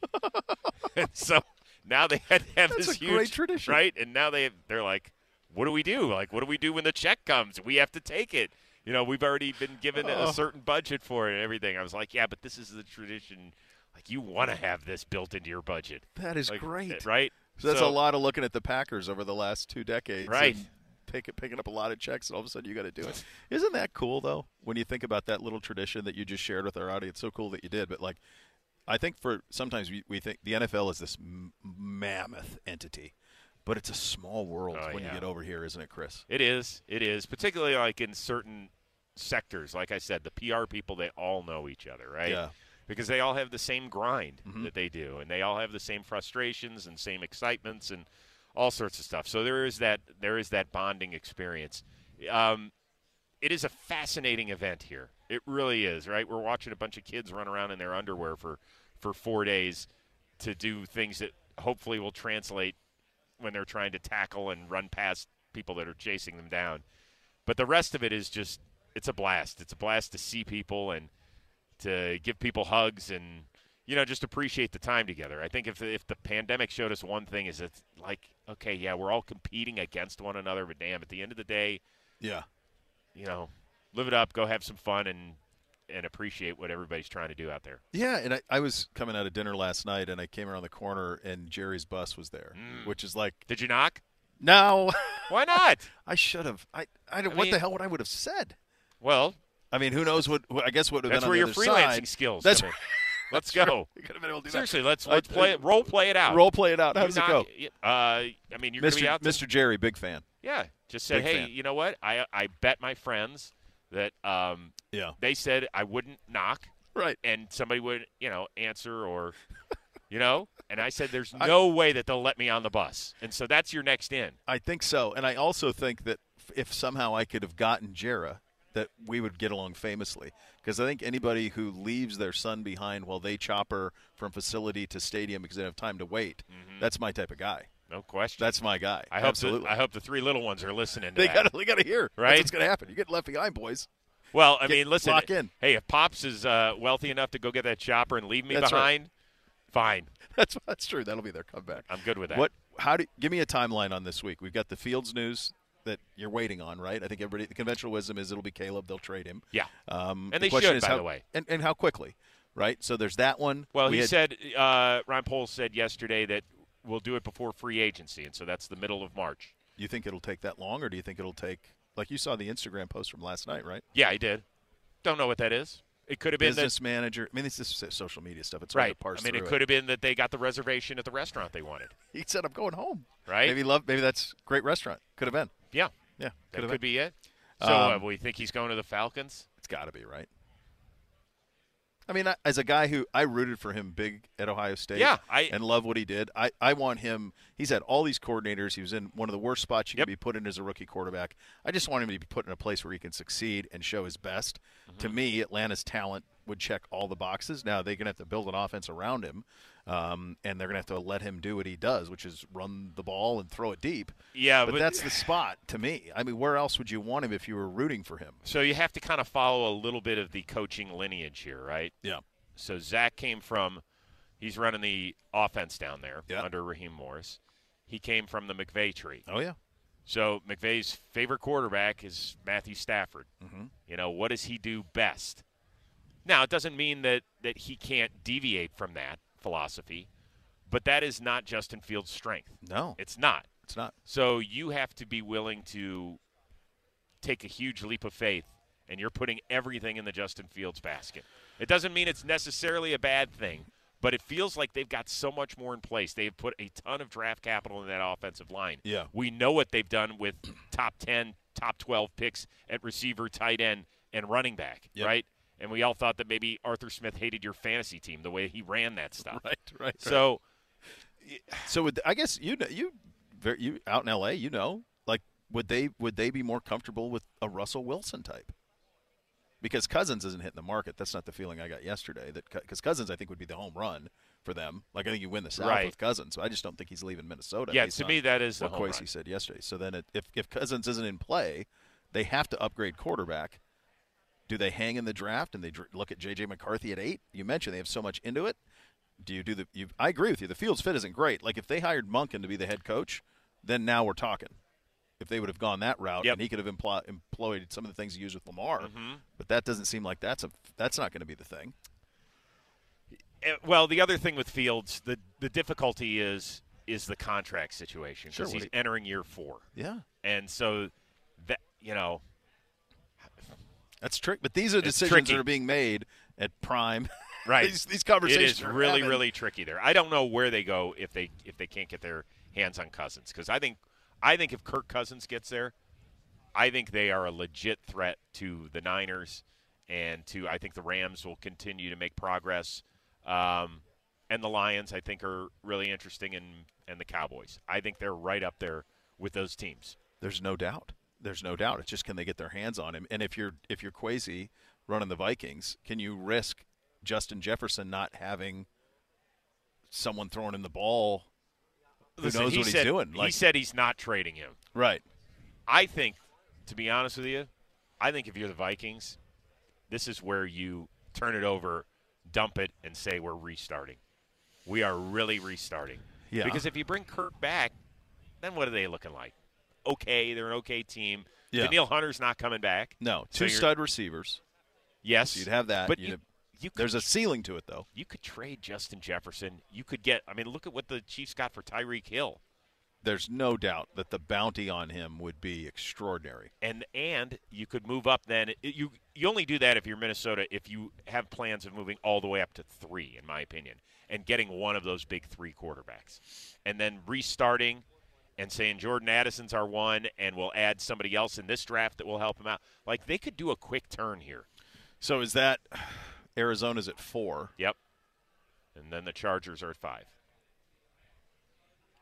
<laughs> and so now they had to have That's this huge tradition. right? And now they they're like what do we do? Like what do we do when the check comes? We have to take it. You know, we've already been given Oh. a certain budget for it and everything. I was like, yeah, but this is the tradition like you want to have this built into your budget. That is Like, great. Right? So that's a lot of looking at the Packers over the last two decades. Right. Pick, picking up a lot of checks, and all of a sudden you got to do it. Isn't that cool, though, when you think about that little tradition that you just shared with our audience? So cool that you did. But, like, I think for sometimes we, we think the NFL is this m- mammoth entity, but it's a small world Oh, when yeah. you get over here, isn't it, Chris? It is. It is. Particularly like in certain sectors. Like I said, the PR people, they all know each other, right? Yeah. Because they all have the same grind Mhm. that they do, and they all have the same frustrations and same excitements and all sorts of stuff. So there is that there is that bonding experience. Um, it is a fascinating event here. It really is, right? We're watching a bunch of kids run around in their underwear for for four days to do things that hopefully will translate when they're trying to tackle and run past people that are chasing them down. But the rest of it is just it's a blast. It's a blast to see people and to give people hugs and you know just appreciate the time together. I think if if the pandemic showed us one thing is it's like okay, yeah, we're all competing against one another, but damn, at the end of the day, Yeah. you know, live it up, go have some fun and and appreciate what everybody's trying to do out there. Yeah, and I, I was coming out of dinner last night, and I came around the corner, and Jerry's bus was there, Mm. which is like, Did you knock? no, Why not? <laughs> I should have. I, I, I what mean- the hell would I would have said? Well, I mean, who knows what? I guess what would have that's been where on your freelancing side. skills That's. <laughs> Let's go. true. You could have been able to do that. Seriously, let's let's play it. Role play it out. Role play it out. How does it go? Uh, I mean, you're going to be Mr. out. there- Mr. Jerry, big fan. Yeah, just said, Big hey, fan. you know what? I I bet my friends that um, Yeah. they said I wouldn't knock, Right. and somebody would you know answer or, <laughs> you know, and I said there's no way that they'll let me on the bus, and so that's your next in. I think so, and I also think that if somehow I could have gotten Jera, that we would get along famously. Because I think anybody who leaves their son behind while they chopper from facility to stadium because they don't have time to wait, that's my type of guy. No question. That's my guy. I hope Absolutely. the, I hope the three little ones are listening. To they got to they got to hear. Right? That's what's going to happen. You get left behind, boys. Well, I Get- mean, listen. lock in. Hey, if Pops is uh, wealthy enough to go get that chopper and leave me That's right. behind, fine. <laughs> That's that's true. That'll be their comeback. I'm good with that. What? How do? Give me a timeline on this week. We've got the Fields news that you're waiting on, right? I think everybody. The conventional wisdom is it'll be Caleb. They'll trade him. Yeah. Um, And the they question should, is by how, the way. and, and how quickly, right? So there's that one. Well, We he had- said uh, Ryan Poles said yesterday that we'll do it before free agency, and so that's the middle of March. You think it'll take that long, or do you think it'll take? Like you saw the Instagram post from last night, right? Yeah, I did. Don't know what that is. It could have been Business that, manager. I mean, it's just social media stuff. It's right. I mean, it could have been that they got the reservation at the restaurant they wanted. <laughs> He said, "I'm going home." Right? Maybe love. Maybe that's great restaurant. Could have been. Yeah, Yeah. that could been. be it. So, Um, uh, we think he's going to the Falcons. It's got to be right. I mean, I, as a guy who I rooted for him big at Ohio State, Yeah, I- and love what he did. I, I want him. He's had all these coordinators. He was in one of the worst spots you Yep. can be put in as a rookie quarterback. I just want him to be put in a place where he can succeed and show his best. To Mm-hmm. me, Atlanta's talent would check all the boxes. Now they're going to have to build an offense around him, um, and they're going to have to let him do what he does, which is run the ball and throw it deep. Yeah, but, but- that's the spot to me. I mean, where else would you want him if you were rooting for him? So you have to kind of follow a little bit of the coaching lineage here, right? Yeah. So Zach came from, he's running the offense down there Yeah. under Raheem Morris. He came from the McVay tree. Oh yeah. So McVay's favorite quarterback is Matthew Stafford. Mhm. You know, what does he do best? Now, it doesn't mean that, that he can't deviate from that philosophy, but that is not Justin Fields' strength. No, It's not. it's not. So you have to be willing to take a huge leap of faith, and you're putting everything in the Justin Fields basket. It doesn't mean it's necessarily a bad thing, but it feels like they've got so much more in place. They've put a ton of draft capital in that offensive line. Yeah. We know what they've done with top 10, top 12 picks at receiver, tight end, and running back, Yep. right? And we all thought that maybe Arthur Smith hated your fantasy team the way he ran that <laughs> stuff. Right, right. right. So So would, I guess you know, you you out in L.A. You know, like would they would they be more comfortable with a Russell Wilson type? Because Cousins isn't hitting the market. That's not the feeling I got yesterday. That because Cousins, I think, would be the home run for them. Like I think you win the South Right. with Cousins. So I just don't think he's leaving Minnesota. Yeah, to me, that is the what Kwesi run. said yesterday. So then, it, if if Cousins isn't in play, they have to upgrade quarterback. Do they hang in the draft and they dr- look at J.J. McCarthy at eight? You mentioned they have so much into it. Do you do the? You, I agree with you. The Fields fit isn't great. Like if they hired Monken to be the head coach, then now we're talking. If they would have gone that route, Yep. and he could have empl- employed some of the things he used with Lamar, Mhm. but that doesn't seem like that's a that's not going to be the thing. Uh, Well, the other thing with Fields, the the difficulty is is the contract situation Sure, because what he's he- entering year four, Yeah, and so that you know, that's trick. But these are It's decisions tricky. that are being made at prime <laughs> Right. These, these conversations It is really, having. really tricky there. I don't know where they go if they if they can't get their hands on Cousins because I think I think if Kirk Cousins gets there, I think they are a legit threat to the Niners and to I think the Rams will continue to make progress. Um, and the Lions I think are really interesting and and the Cowboys. I think they're right up there with those teams. There's no doubt. There's no doubt. It's just can they get their hands on him? And if you're if you're Kwesi running the Vikings, can you risk Justin Jefferson not having someone throwing him the ball? Who Listen, knows he what said, he's doing? he said he's not trading him. right. I think, to be honest with you, I think if you're the Vikings, this is where you turn it over, dump it, and say we're restarting. We are really restarting. Yeah. Because if you bring Kirk back, then what are they looking like? Okay, they're an okay team. Yeah. Danielle Hunter's not coming back. No, two you're- stud receivers. Yes, So you'd have that. But have- you could there's a ceiling to it, though. you could trade Justin Jefferson. You could get. I mean, look at what the Chiefs got for Tyreek Hill. There's no doubt that the bounty on him would be extraordinary. and and you could move up then It- you you only do that if you're Minnesota if you have plans of moving all the way up to 3 in my opinion and getting one of those big 3 quarterbacks and then restarting and saying Jordan Addison's our one and we'll add somebody else in this draft that will help him out like they could do a quick turn here So is that Arizona's at four? yep and then the Chargers are at 5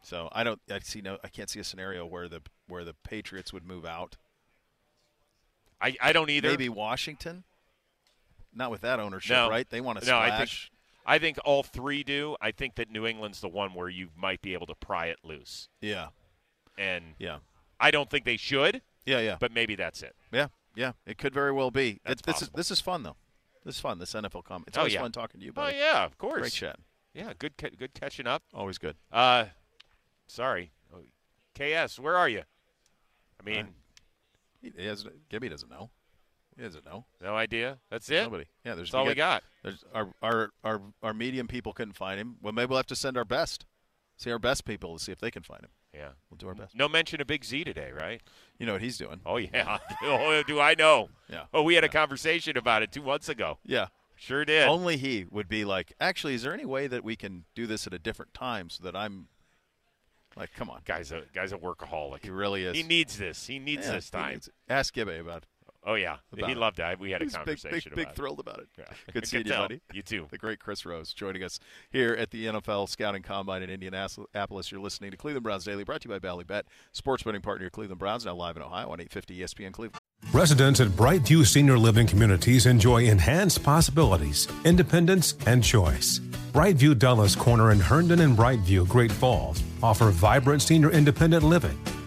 So I don't. I see no. I can't see a scenario where the where the Patriots would move out. I I don't either Maybe Washington. Not with that ownership, No. right? They want to No, I think- splash. I think all three do I think that New England's the one where you might be able to pry it loose yeah, and yeah, I don't think they should yeah, yeah, but maybe that's it yeah, yeah. It could very well be. It- this is this is fun though. This is fun. This NFL comment. It's Oh, always yeah. fun talking to you, Oh yeah, of course. Great chat. Yeah, good, ca- good catching up. Always good. Uh, sorry, Oh, KS, where are you? I mean, He, he has, Gibby doesn't know. He doesn't know. no idea. That's it. Nobody. Yeah, there's That's all we got. There's our, our our our medium people couldn't find him. Well, maybe we'll have to send our best. See our best people to see if they can find him. Yeah. We'll do our best. No mention of Big Z today, right? You know what he's doing? Oh yeah. <laughs> oh, do I know? Yeah. Oh, we had a conversation about it two months ago. Yeah. Sure did. Only he would be like, actually, is there any way that we can do this at a different time so that I'm like, come on, Guy's a guy's a workaholic. he really is. He needs this. He needs Yeah, this time. needs. Ask Gibby about. Oh yeah. about he loved it. We had a He's big, conversation big, big about thrilled about it. it. Yeah. Good <laughs> seeing you, tell. buddy. You too. The great Chris Rose joining us here at the NFL Scouting Combine in Indianapolis. You're listening to Cleveland Browns Daily, brought to you by Bally Bet, sports betting partner of Cleveland Browns, now live in Ohio on 850 ESPN Cleveland. Residents at Brightview Senior Living Communities enjoy enhanced possibilities, independence, and choice. Brightview Dulles Corner in Herndon and Brightview, Great Falls, offer vibrant senior independent living,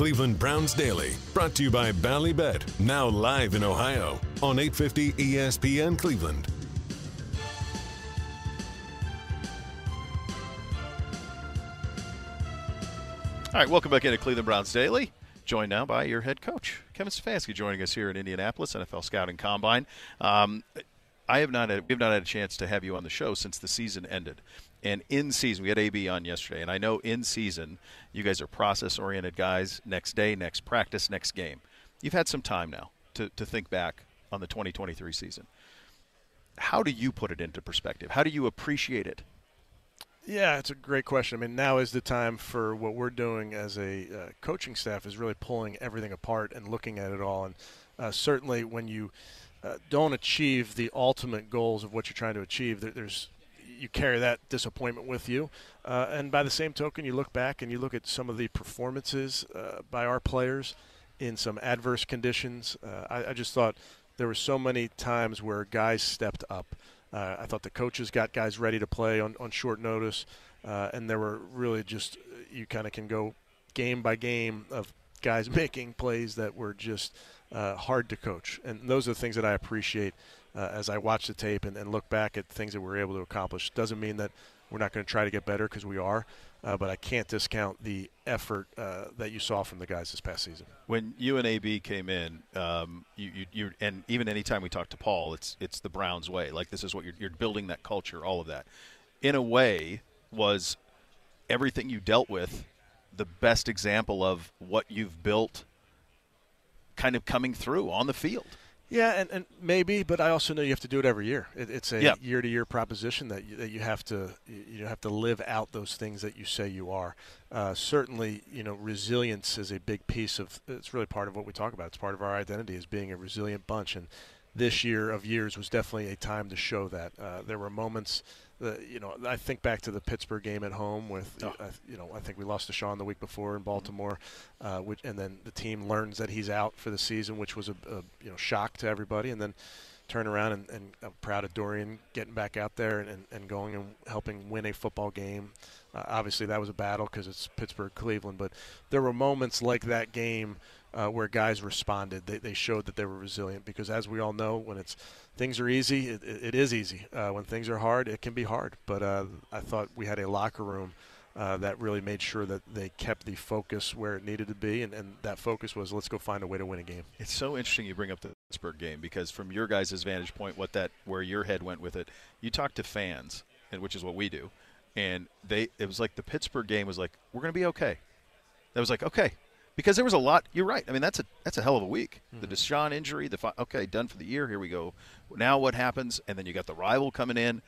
Cleveland Browns Daily, brought to you by Ballybet, now live in Ohio on 850 ESPN Cleveland. All right, welcome back into Cleveland Browns Daily. Joined now by your head coach, Kevin Stefanski, joining us here in Indianapolis, NFL Scouting Combine. Um, I have not had, we have not had a chance to have you on the show since the season ended. And in season, we had AB on yesterday, and I know in season you guys are process oriented guys. Next day, next practice, next game. You've had some time now to, to think back on the 2023 season. How do you put it into perspective? How do you appreciate it? Yeah, it's a great question. I mean, now is the time for what we're doing as a uh, coaching staff is really pulling everything apart and looking at it all. And uh, certainly, when you uh, don't achieve the ultimate goals of what you're trying to achieve, there, there's you carry that disappointment with you. Uh, and by the same token, you look back and you look at some of the performances uh, by our players in some adverse conditions. Uh, I, I just thought there were so many times where guys stepped up. Uh, I thought the coaches got guys ready to play on, on short notice, uh, and there were really just you kind of can go game by game of guys <laughs> making plays that were just uh, hard to coach, and those are the things that I appreciate uh, as I watch the tape and, and look back at things that we're able to accomplish. Doesn't mean that we're not going to try to get better because we are, uh, but I can't discount the effort uh, that you saw from the guys this past season. When you and AB came in, um, you, you, you, and even anytime we talk to Paul, it's it's the Browns way. Like this is what you're, you're building that culture, all of that. In a way, was everything you dealt with the best example of what you've built, kind of coming through on the field. Yeah, and, and maybe, but I also know you have to do it every year. It, it's a Yep. year-to-year proposition that you, that you have to you you have to live out those things that you say you are. Uh, certainly, you know, resilience is a big piece of. It's really part of what we talk about. It's part of our identity as being a resilient bunch, and this year of years was definitely a time to show that. Uh, there were moments. That, you know, I think back to the Pittsburgh game at home with, Oh. uh, you know, I think we lost Deshaun the week before in Baltimore, uh, which, and then the team learns that he's out for the season, which was a, a you know shock to everybody, and then turn around and, and I'm proud of Dorian getting back out there and, and, and going and helping win a football game. Uh, obviously, that was a battle because it's Pittsburgh, Cleveland, but there were moments like that game uh, where guys responded. They, they showed that they were resilient because, as we all know, when it's things are easy, it, it, is easy. Uh, when things are hard, it can be hard. But uh, I thought we had a locker room uh, that really made sure that they kept the focus where it needed to be, and, and that focus was let's go find a way to win a game. It's so interesting you bring up the Pittsburgh game because from your guys' vantage point, what that where your head went with it, you talk to fans, and which is what we do, and they it was like the Pittsburgh game was like we're going to be okay. That was like okay, because there was a lot. You're right. I mean that's a that's a hell of a week. The Deshaun injury, the fi- okay done for the year. Here we go. Now what happens? And then you got the rival coming in.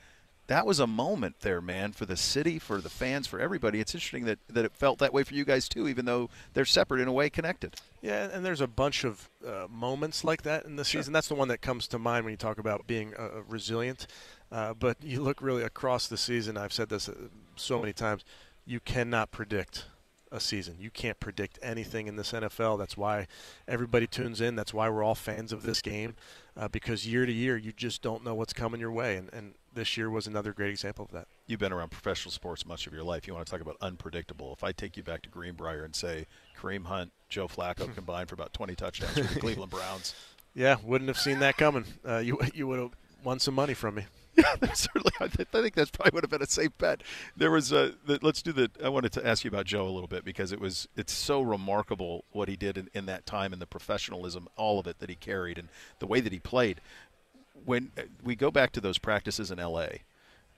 That was a moment there, man, for the city, for the fans, for everybody. It's interesting that, that it felt that way for you guys too, even though they're separate in a way, connected. Yeah, and there's a bunch of uh, moments like that in the season. That's the one that comes to mind when you talk about being uh, resilient. Uh, but you look really across the season. I've said this uh, so many times. You cannot predict a season. You can't predict anything in this NFL. That's why everybody tunes in. That's why we're all fans of this game, uh, because year to year you just don't know what's coming your way. And, and this year was another great example of that. You've been around professional sports much of your life. You want to talk about unpredictable. If I take you back to Greenbrier and say Kareem Hunt, Joe Flacco <laughs> combined for about 20 touchdowns for the Cleveland Browns. Yeah, wouldn't have seen that coming. Uh, you <laughs> you would have won some money from me. <laughs> Yeah, certainly. I, th- I think that's probably would have been a safe bet. There was a. The, let's do the. I wanted to ask you about Joe a little bit because it was. It's so remarkable what he did in, in that time and the professionalism, all of it that he carried, and the way that he played. When uh, we go back to those practices in L.A.,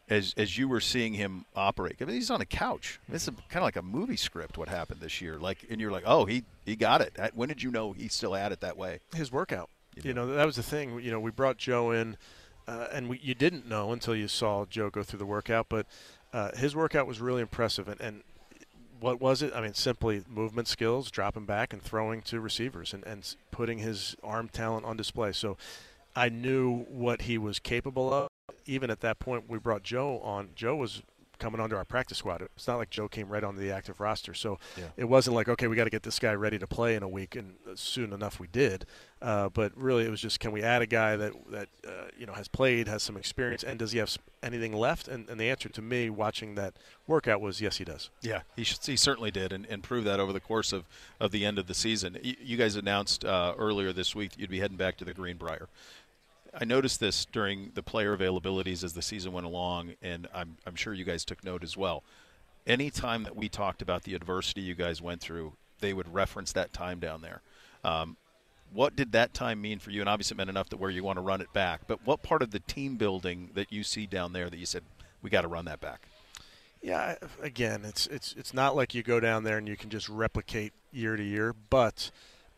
as as you were seeing him operate, I mean, he's on a couch. This is kind of like a movie script. What happened this year? Like, and you're like, oh, he he got it. When did you know he still had it that way? His workout. You know, that was the thing. You know, we brought Joe in, uh, and we, you didn't know until you saw Joe go through the workout. But uh, his workout was really impressive. And, and what was it? I mean, simply movement skills, dropping back and throwing to receivers, and, and putting his arm talent on display. So I knew what he was capable of. Even at that point, we brought Joe on. Joe was coming onto our practice squad. It's not like Joe came right onto the active roster. So Yeah. it wasn't like, okay, we got to get this guy ready to play in a week, and soon enough we did. Uh, but really, it was just, can we add a guy that that uh, you know has played, has some experience, and does he have anything left? And, and the answer to me, watching that workout, was yes, he does. Yeah, he, should, he certainly did, and, and proved that over the course of, of the end of the season. You, you guys announced uh, earlier this week that you'd be heading back to the Greenbrier. I noticed this during the player availabilities as the season went along, and I'm, I'm sure you guys took note as well. Any time that we talked about the adversity you guys went through, they would reference that time down there. Um, what did that time mean for you? And obviously, it meant enough that where you want to run it back. But what part of the team building that you see down there that you said we got to run that back? Yeah, again, it's it's it's not like you go down there and you can just replicate year to year, but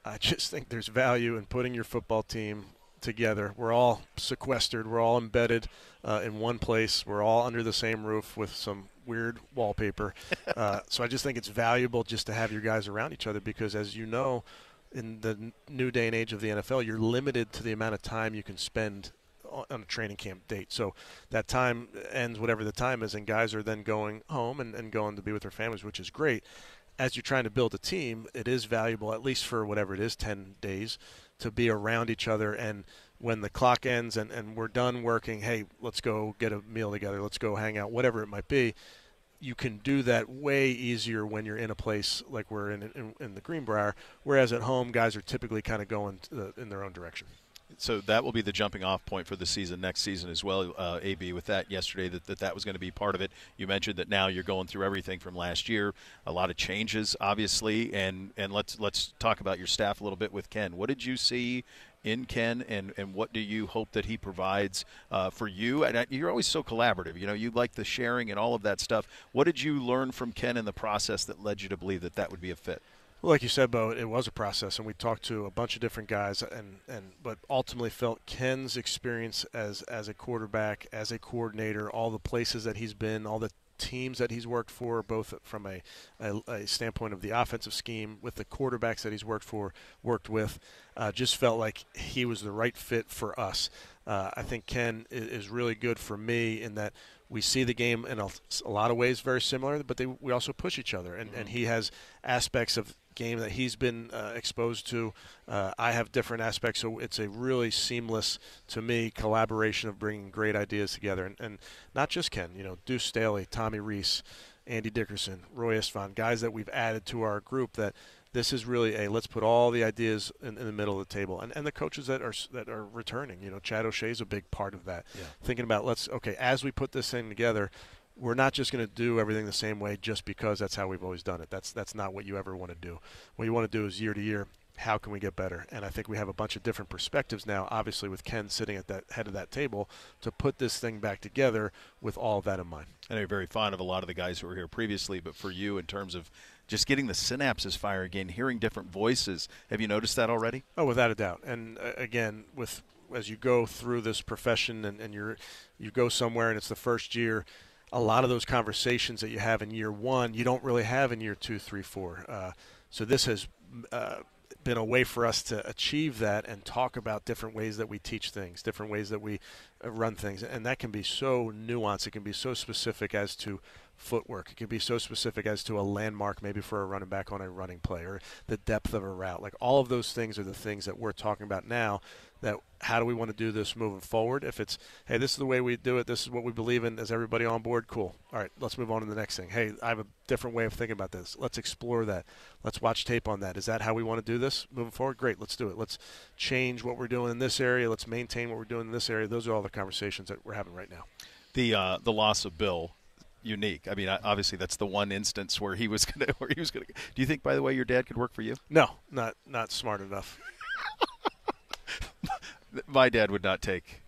I <laughs> just think there's value in putting your football team together. We're all sequestered, we're all embedded uh, in one place, we're all under the same roof with some weird wallpaper. <laughs> uh, so I just think it's valuable just to have your guys around each other because, as you know, in the new day and age of the NFL, you're limited to the amount of time you can spend on a training camp date. So that time ends whatever the time is, and guys are then going home and, and going to be with their families, which is great. As you're trying to build a team, it is valuable, at least for whatever it is, 10 days, to be around each other. And when the clock ends and, and we're done working, hey, let's go get a meal together, let's go hang out, whatever it might be. You can do that way easier when you're in a place like we're in in, in the Greenbrier, whereas at home, guys are typically kind of going the, in their own direction. So that will be the jumping off point for the season next season as well. Uh, AB with that yesterday that, that that was going to be part of it. You mentioned that now you're going through everything from last year, a lot of changes obviously, and and let's let's talk about your staff a little bit with Ken. What did you see in Ken, and, and what do you hope that he provides uh, for you? And you're always so collaborative. You know, you like the sharing and all of that stuff. What did you learn from Ken in the process that led you to believe that that would be a fit? Well, like you said, Bo, it was a process, and we talked to a bunch of different guys, and, and but ultimately felt Ken's experience as as a quarterback, as a coordinator, all the places that he's been, all the teams that he's worked for, both from a, a, a, standpoint of the offensive scheme, with the quarterbacks that he's worked for, worked with, uh, just felt like he was the right fit for us. Uh, I think Ken is, really good for me in that we see the game in a, a lot of ways very similar, but they, we also push each other, and, and he has aspects of game that he's been uh, exposed to. Uh, I have different aspects, so it's a really seamless, to me, collaboration of bringing great ideas together. And, and not just Ken, you know, Deuce Staley, Tommy Rees, Andy Dickerson, Roy Istvan, guys that we've added to our group that this is really a let's put all the ideas in, in, the middle of the table, and, and the coaches that are that are returning. You know, Chad O'Shea is a big part of that. Yeah. Thinking about let's okay as we put this thing together, we're not just going to do everything the same way just because that's how we've always done it. That's that's not what you ever want to do. What you want to do is year to year. How can we get better? And I think we have a bunch of different perspectives now. Obviously, with Ken sitting at that head of that table to put this thing back together with all of that in mind. I know you're very fond of a lot of the guys who were here previously, but for you, in terms of just getting the synapses fire again, hearing different voices, have you noticed that already? Oh, without a doubt. And uh, again, with as you go through this profession and, and you're you go somewhere and it's the first year a lot of those conversations that you have in year one, you don't really have in year two, three, four. Uh, so this has uh, been a way for us to achieve that and talk about different ways that we teach things, different ways that we uh, run things, and that can be so nuanced. It can be so specific as to footwork. It can be so specific as to a landmark, maybe for a running back on a running play, or the depth of a route. Like all of those things are the things that we're talking about now that how do we want to do this moving forward? If it's, hey, this is the way we do it, this is what we believe in, is everybody on board? Cool. All right, let's move on to the next thing. Hey, I have a different way of thinking about this. Let's explore that. Let's watch tape on that. Is that how we want to do this moving forward? Great, let's do it. Let's change what we're doing in this area. Let's maintain what we're doing in this area. Those are all the conversations that we're having right now. The uh, the loss of Bill unique. I mean, obviously that's the one instance where he was <laughs> gonna where he was gonna. Do you think, by the way, your dad could work for you? No, not not smart enough. <laughs> <laughs> my dad would not take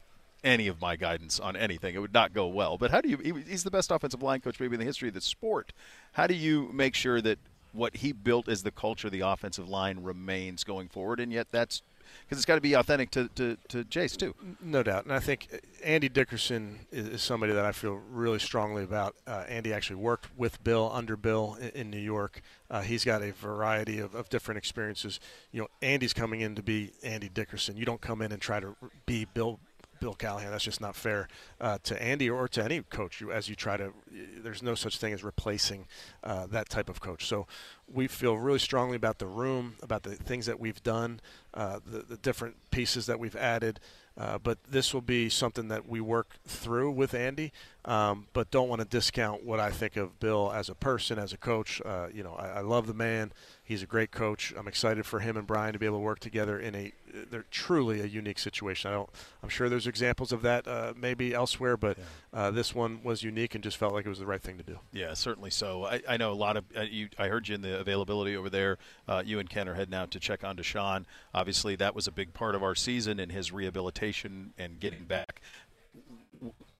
any of my guidance on anything. It would not go well. But how do you? He's the best offensive line coach maybe in the history of the sport. How do you make sure that what he built as the culture of the offensive line remains going forward, and yet that's because it's got to be authentic to, to, to Jace too. No doubt, and I think Andy Dickerson is, is somebody that I feel really strongly about. Uh, Andy actually worked with Bill under Bill in, in New York. Uh, he's got a variety of, of different experiences. You know, Andy's coming in to be Andy Dickerson. You don't come in and try to be Bill Bill Callahan. That's just not fair uh, to Andy or to any coach. You, as you try to, there's no such thing as replacing uh, that type of coach. So we feel really strongly about the room, about the things that we've done, uh, the, the different pieces that we've added. Uh, but this will be something that we work through with Andy, um, but don't want to discount what I think of Bill as a person, as a coach. Uh, you know, I, I, love the man. He's a great coach. I'm excited for him and Brian to be able to work together in a they're truly a unique situation. I don't. I'm sure there's examples of that uh, maybe elsewhere, but yeah. uh, this one was unique and just felt like it was the right thing to do. Yeah, certainly so. I, I know a lot of uh, you. I heard you in the availability over there. Uh, you and Ken are heading out to check on Deshaun. Obviously, that was a big part of our season and his rehabilitation and getting back.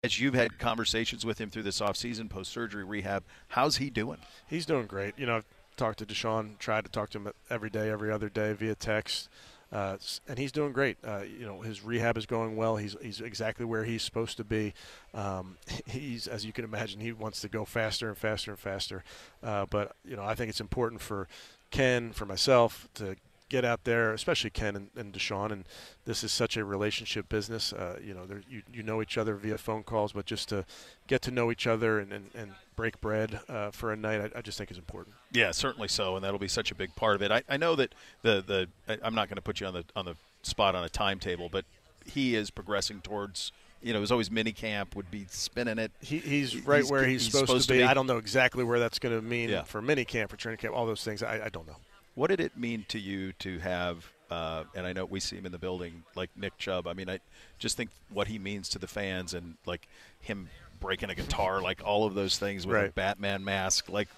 As you've had conversations with him through this offseason, post surgery rehab, how's he doing? He's doing great. You know, I've talked to Deshaun, tried to talk to him every day, every other day via text. Uh, and he's doing great. Uh, you know, his rehab is going well. He's he's exactly where he's supposed to be. Um, <laughs> he's, as you can imagine, he wants to go faster and faster and faster. Uh, but you know, I think it's important for Ken, for myself, to get out there, especially Ken and, and Deshaun. And this is such a relationship business. Uh, you know, you you know each other via phone calls, but just to get to know each other and, and, and break bread uh, for a night, I, I, just think is important. Yeah, certainly so, and that'll be such a big part of it. I, I know that the the I'm not going to put you on the on the spot on a timetable, but he is progressing towards you know, it was always mini camp, would be spinning it. He, he's right he's, where he's, he's supposed, supposed, to, be. be. I don't know exactly where that's going to mean yeah. for mini camp, for training camp, all those things. I, I, don't know. What did it mean to you to have uh, and I know we see him in the building, like Nick Chubb. I mean, I just think what he means to the fans, and like him breaking a guitar, like all of those things with a Batman mask, like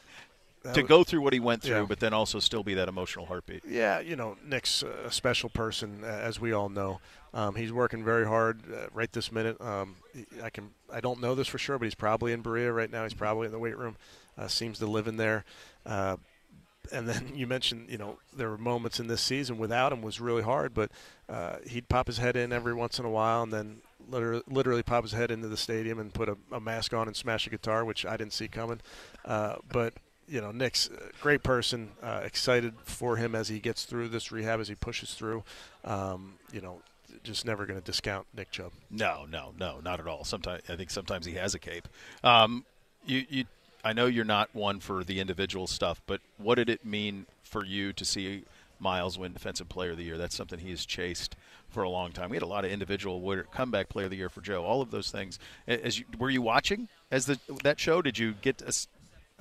That to was- go through what he went through, Yeah. but then also still be that emotional heartbeat. Yeah, you know, Nick's a special person, as we all know. Um, he's working very hard uh, right this minute. Um, I can, I don't know this for sure, but he's probably in Berea right now. He's probably in the weight room. Uh, seems to live in there. Uh, and then you mentioned, you know, there were moments in this season without him was really hard, but uh, he'd pop his head in every once in a while, and then literally, literally pop his head into the stadium and put a, a mask on and smash a guitar, which I didn't see coming. Uh, but you know, Nick's a great person. Uh, excited for him as he gets through this rehab, as he pushes through. Um, you know, just never going to discount Nick Chubb. No, no, no, not at all. Sometimes I think sometimes he has a cape. Um, you, you, I know you're not one for the individual stuff, but what did it mean for you to see Miles win Defensive Player of the Year? That's something he has chased for a long time. We had a lot of individual comeback Player of the Year for Joe. All of those things. As you, were you watching as the that show? Did you get? A,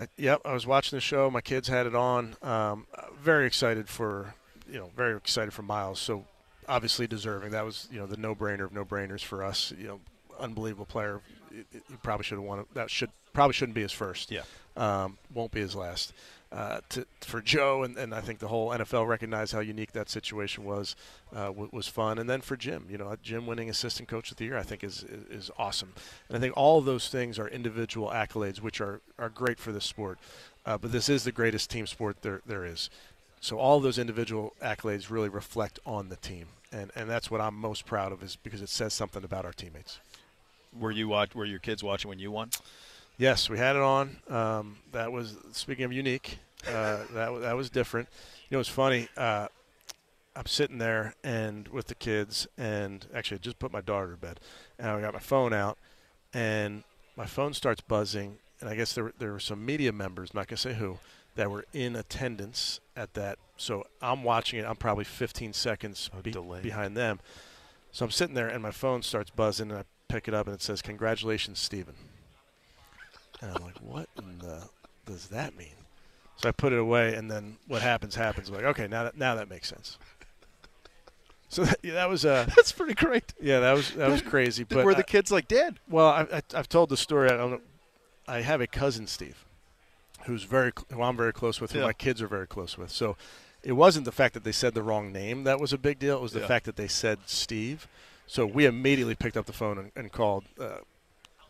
I, yep, I was watching the show. My kids had it on. Um, very excited for, you know, very excited for Miles. So obviously deserving. That was, you know, the no-brainer of no-brainers for us. You know, unbelievable player. He probably should have won. That should probably shouldn't be his first. Yeah. Um, won't be his last. Uh, to, for Joe and, and I think the whole NFL recognized how unique that situation was. Uh, w- was fun, and then for Jim, you know, Jim winning Assistant Coach of the Year, I think is, is is awesome. And I think all of those things are individual accolades, which are are great for this sport. Uh, but this is the greatest team sport there there is. So all of those individual accolades really reflect on the team, and and that's what I'm most proud of, is because it says something about our teammates. were you watch? Were your kids watching when you won? Yes, we had it on. Um, that was speaking of unique. Uh, that that was different. You know, it's funny. Uh, I'm sitting there and with the kids, and actually, I just put my daughter to bed, and I got my phone out, and my phone starts buzzing, and I guess there were- there were some media members, not gonna say who, that were in attendance at that. So I'm watching it. I'm probably 15 seconds be- behind them. So I'm sitting there, and my phone starts buzzing, and I pick it up, and it says, "Congratulations, Stephen." And I'm like, what in the does that mean? So I put it away, and then what happens happens. I'm like, okay, now that now that makes sense. So that, yeah, that was uh, <laughs> that's pretty great. Yeah, that was that was crazy. <laughs> But were the kids like Dad? Well, I, I, I've told the story. I don't. I have a cousin, Steve, who's very who I'm very close with, who Yeah. my kids are very close with. So it wasn't the fact that they said the wrong name that was a big deal. It was the Yeah. fact that they said Steve. So we immediately picked up the phone and, and called uh,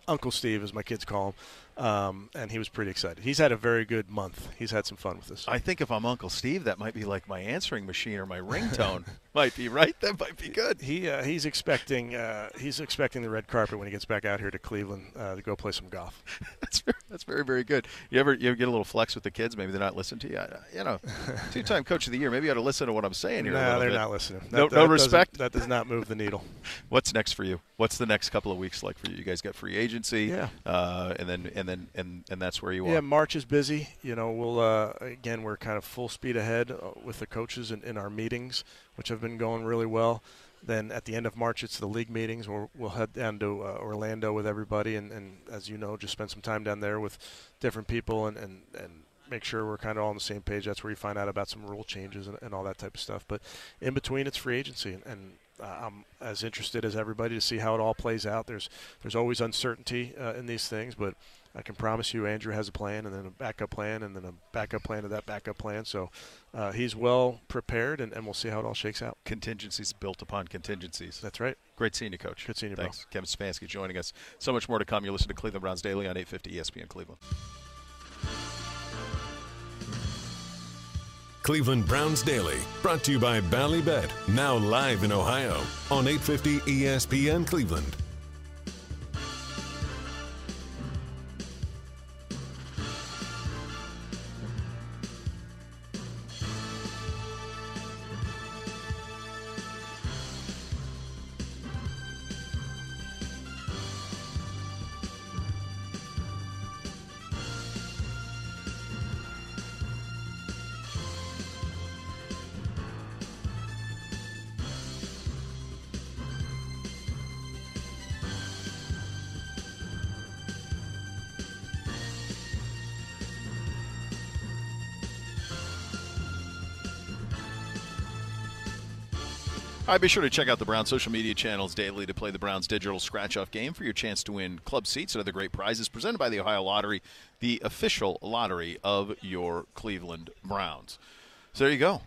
Uncle Steve, as my kids call him, um, and he was pretty excited. He's had a very good month. He's had some fun with this. I think if I'm Uncle Steve, that might be like my answering machine or my ringtone. <laughs> might be right. That might be good. He uh, he's expecting uh, he's expecting the red carpet when he gets back out here to Cleveland uh, to go play some golf. <laughs> That's very, that's very very good. You ever you ever get a little flex with the kids? Maybe they're not listening to you. I, you know, <laughs> two time coach of the year. Maybe you ought to listen to what I'm saying here. No, they're bit. not listening. No, That- no that doesn't- respect. That does not move the needle. What's next for you? What's the next couple of weeks like for you? You guys got free agency, Yeah. uh, and then and then and and that's where you are. Yeah. March is busy. You know, we'll uh, again we're kind of full speed ahead uh, with the coaches in, in our meetings, which have been going really well. Then at the end of March, it's the league meetings. Where we'll head down to uh, Orlando with everybody, and, and as you know, just spend some time down there with different people, and, and, and make sure we're kind of all on the same page. That's where you find out about some rule changes and, and all that type of stuff. But in between, it's free agency, and, and uh, I'm as interested as everybody to see how it all plays out. There's there's always uncertainty uh, in these things, but I can promise you, Andrew has a plan, and then a backup plan, and then a backup plan to that backup plan. So uh, he's well prepared, and, and we'll see how it all shakes out. Contingencies built upon contingencies. That's right. Great seeing you, Coach. Good seeing you, bro. Thanks. Kevin Stefanski joining us. So much more to come. You listen to Cleveland Browns Daily on 850 ESPN Cleveland. Cleveland Browns Daily, brought to you by Ballybet, now live in Ohio on 850 ESPN Cleveland. All right, be sure to check out the Browns social media channels daily to play the Browns digital scratch off game for your chance to win club seats and other great prizes presented by the Ohio Lottery, the official lottery of your Cleveland Browns. So there you go.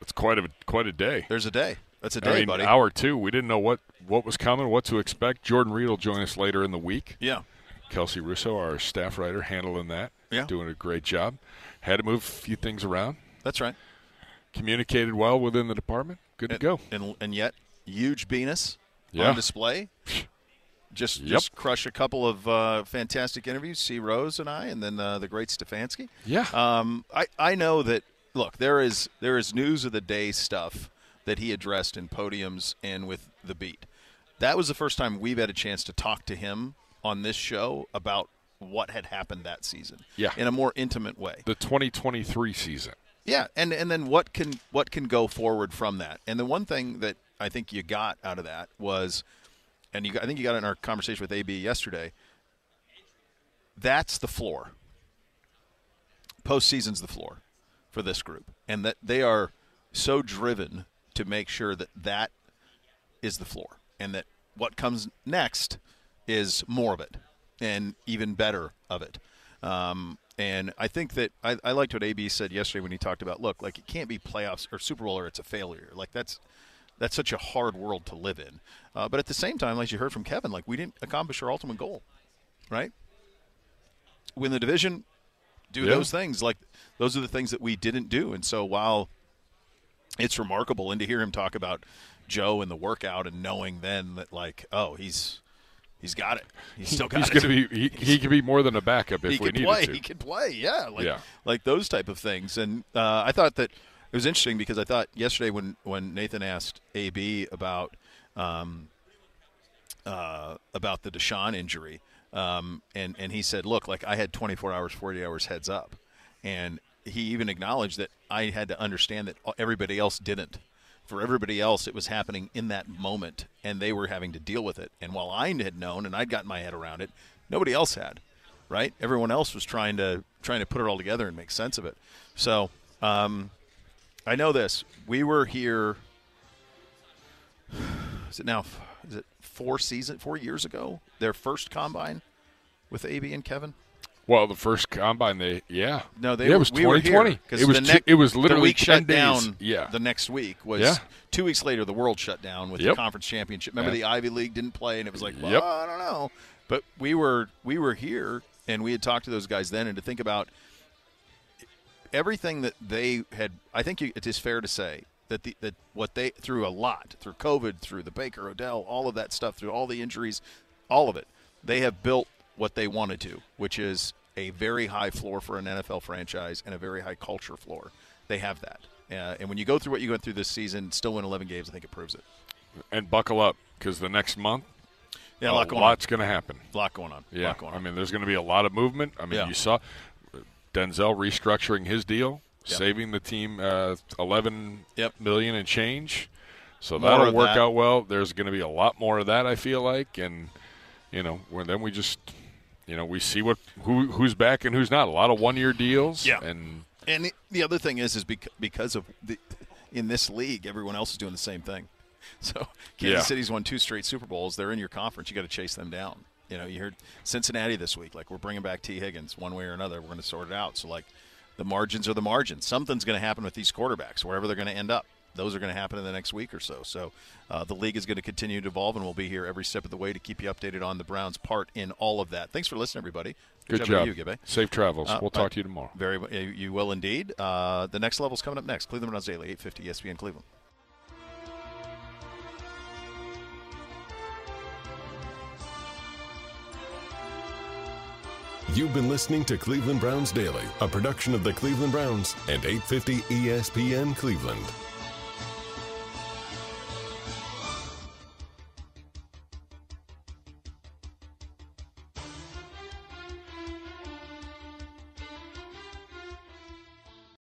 It's quite a quite a day. There's a day. That's a day, I mean, buddy. Hour two. We didn't know what what was coming, what to expect. Jordan Reed will join us later in the week. Yeah. Kelsey Russo, our staff writer, handling that. Yeah. Doing a great job. Had to move a few things around. That's right. Communicated well within the department. Good and, to go. And and yet huge Venus Yeah. on display. <sighs> Just Yep. just crush a couple of uh, fantastic interviews. C. Rose and I, and then uh, the great Stefanski. Yeah. Um, I I know that. Look, there is there is news of the day stuff that he addressed in podiums and with the beat. That was the first time we've had a chance to talk to him on this show about what had happened that season. Yeah. In a more intimate way. The 2023 season. Yeah, and and then what can what can go forward from that? And the one thing that I think you got out of that was, and you, I think you got in our conversation with AB yesterday. That's the floor. Postseason's the floor for this group, and that they are so driven to make sure that that is the floor, and that what comes next is more of it, and even better of it. Um, and I think that I, I liked what AB said yesterday when he talked about look, like it can't be playoffs or Super Bowl or it's a failure. Like that's that's such a hard world to live in. Uh, but at the same time, as you heard from Kevin, like we didn't accomplish our ultimate goal, right? Win the division, do Yeah. those things. Like those are the things that we didn't do. And so while it's remarkable, and to hear him talk about Joe and the workout and knowing then that like oh he's he's got it, he's still got He's it. going to be. He, <laughs> he could be more than a backup if he we could needed play. to. He could play. Yeah, like Yeah. like those type of things. And uh, I thought that it was interesting because I thought yesterday when when Nathan asked AB about um, uh, about the Deshaun injury, um, and and he said, look, like I had 24 hours, 40 hours heads up, and he even acknowledged that I had to understand that everybody else didn't. For everybody else, it was happening in that moment, and they were having to deal with it. And while I had known and I'd gotten my head around it, nobody else had. Right? Everyone else was trying to trying to put it all together and make sense of it. So um, I know this. We were here. Is it now? Is it four season, four years ago? Their first combine with AB and Kevin. Well, the first combine, they yeah. No, they yeah, were, it was we were 2020. here, 'cause it was the two- it was the literally week 10 shut days. down. Yeah. the next week was Yeah. two weeks later. The world shut down with Yep. the conference championship. Remember, Yeah. the Ivy League didn't play, and it was like, well, Yep. I don't know. But we were we were here, and we had talked to those guys then, and to think about everything that they had. I think you, it is fair to say that the that what they through a lot through COVID, through the Baker Odell, all of that stuff, through all the injuries, all of it, they have built what they wanted to, which is a very high floor for an NFL franchise and a very high culture floor. They have that. Uh, and when you go through what you went through this season, still win 11 games, I think it proves it. And buckle up because the next month, Yeah, a lot going lot's going to happen. A lot going on. Yeah, going I mean, there's going to be a lot of movement. I mean, Yeah. you saw Denzel restructuring his deal, Yep. saving the team uh, 11 Yep. million and change. So More that'll work that. out well. There's going to be a lot more of that. I feel like, and you know, then we just, you know, we see what who who's back and who's not. A lot of one year deals. Yeah. and And the, the other thing is, is bec- because of the, in this league, everyone else is doing the same thing. <laughs> So Kansas Yeah. City's won two straight Super Bowls. They're in your conference. You got to chase them down. You know, you heard Cincinnati this week. Like we're bringing back Tee Higgins one way or another. We're going to sort it out. So like, the margins are the margins. Something's going to happen with these quarterbacks wherever they're going to end up. Those are going to happen in the next week or so. So uh, the league is going to continue to evolve, and we'll be here every step of the way to keep you updated on the Browns' part in all of that. Thanks for listening, everybody. Good to job. you, Gibby. Safe travels. Uh, We'll talk uh, to you tomorrow. Very, uh, you will indeed. Uh, the next level is coming up next. Cleveland Browns Daily, 850 ESPN Cleveland. You've been listening to Cleveland Browns Daily, a production of the Cleveland Browns and 850 ESPN Cleveland.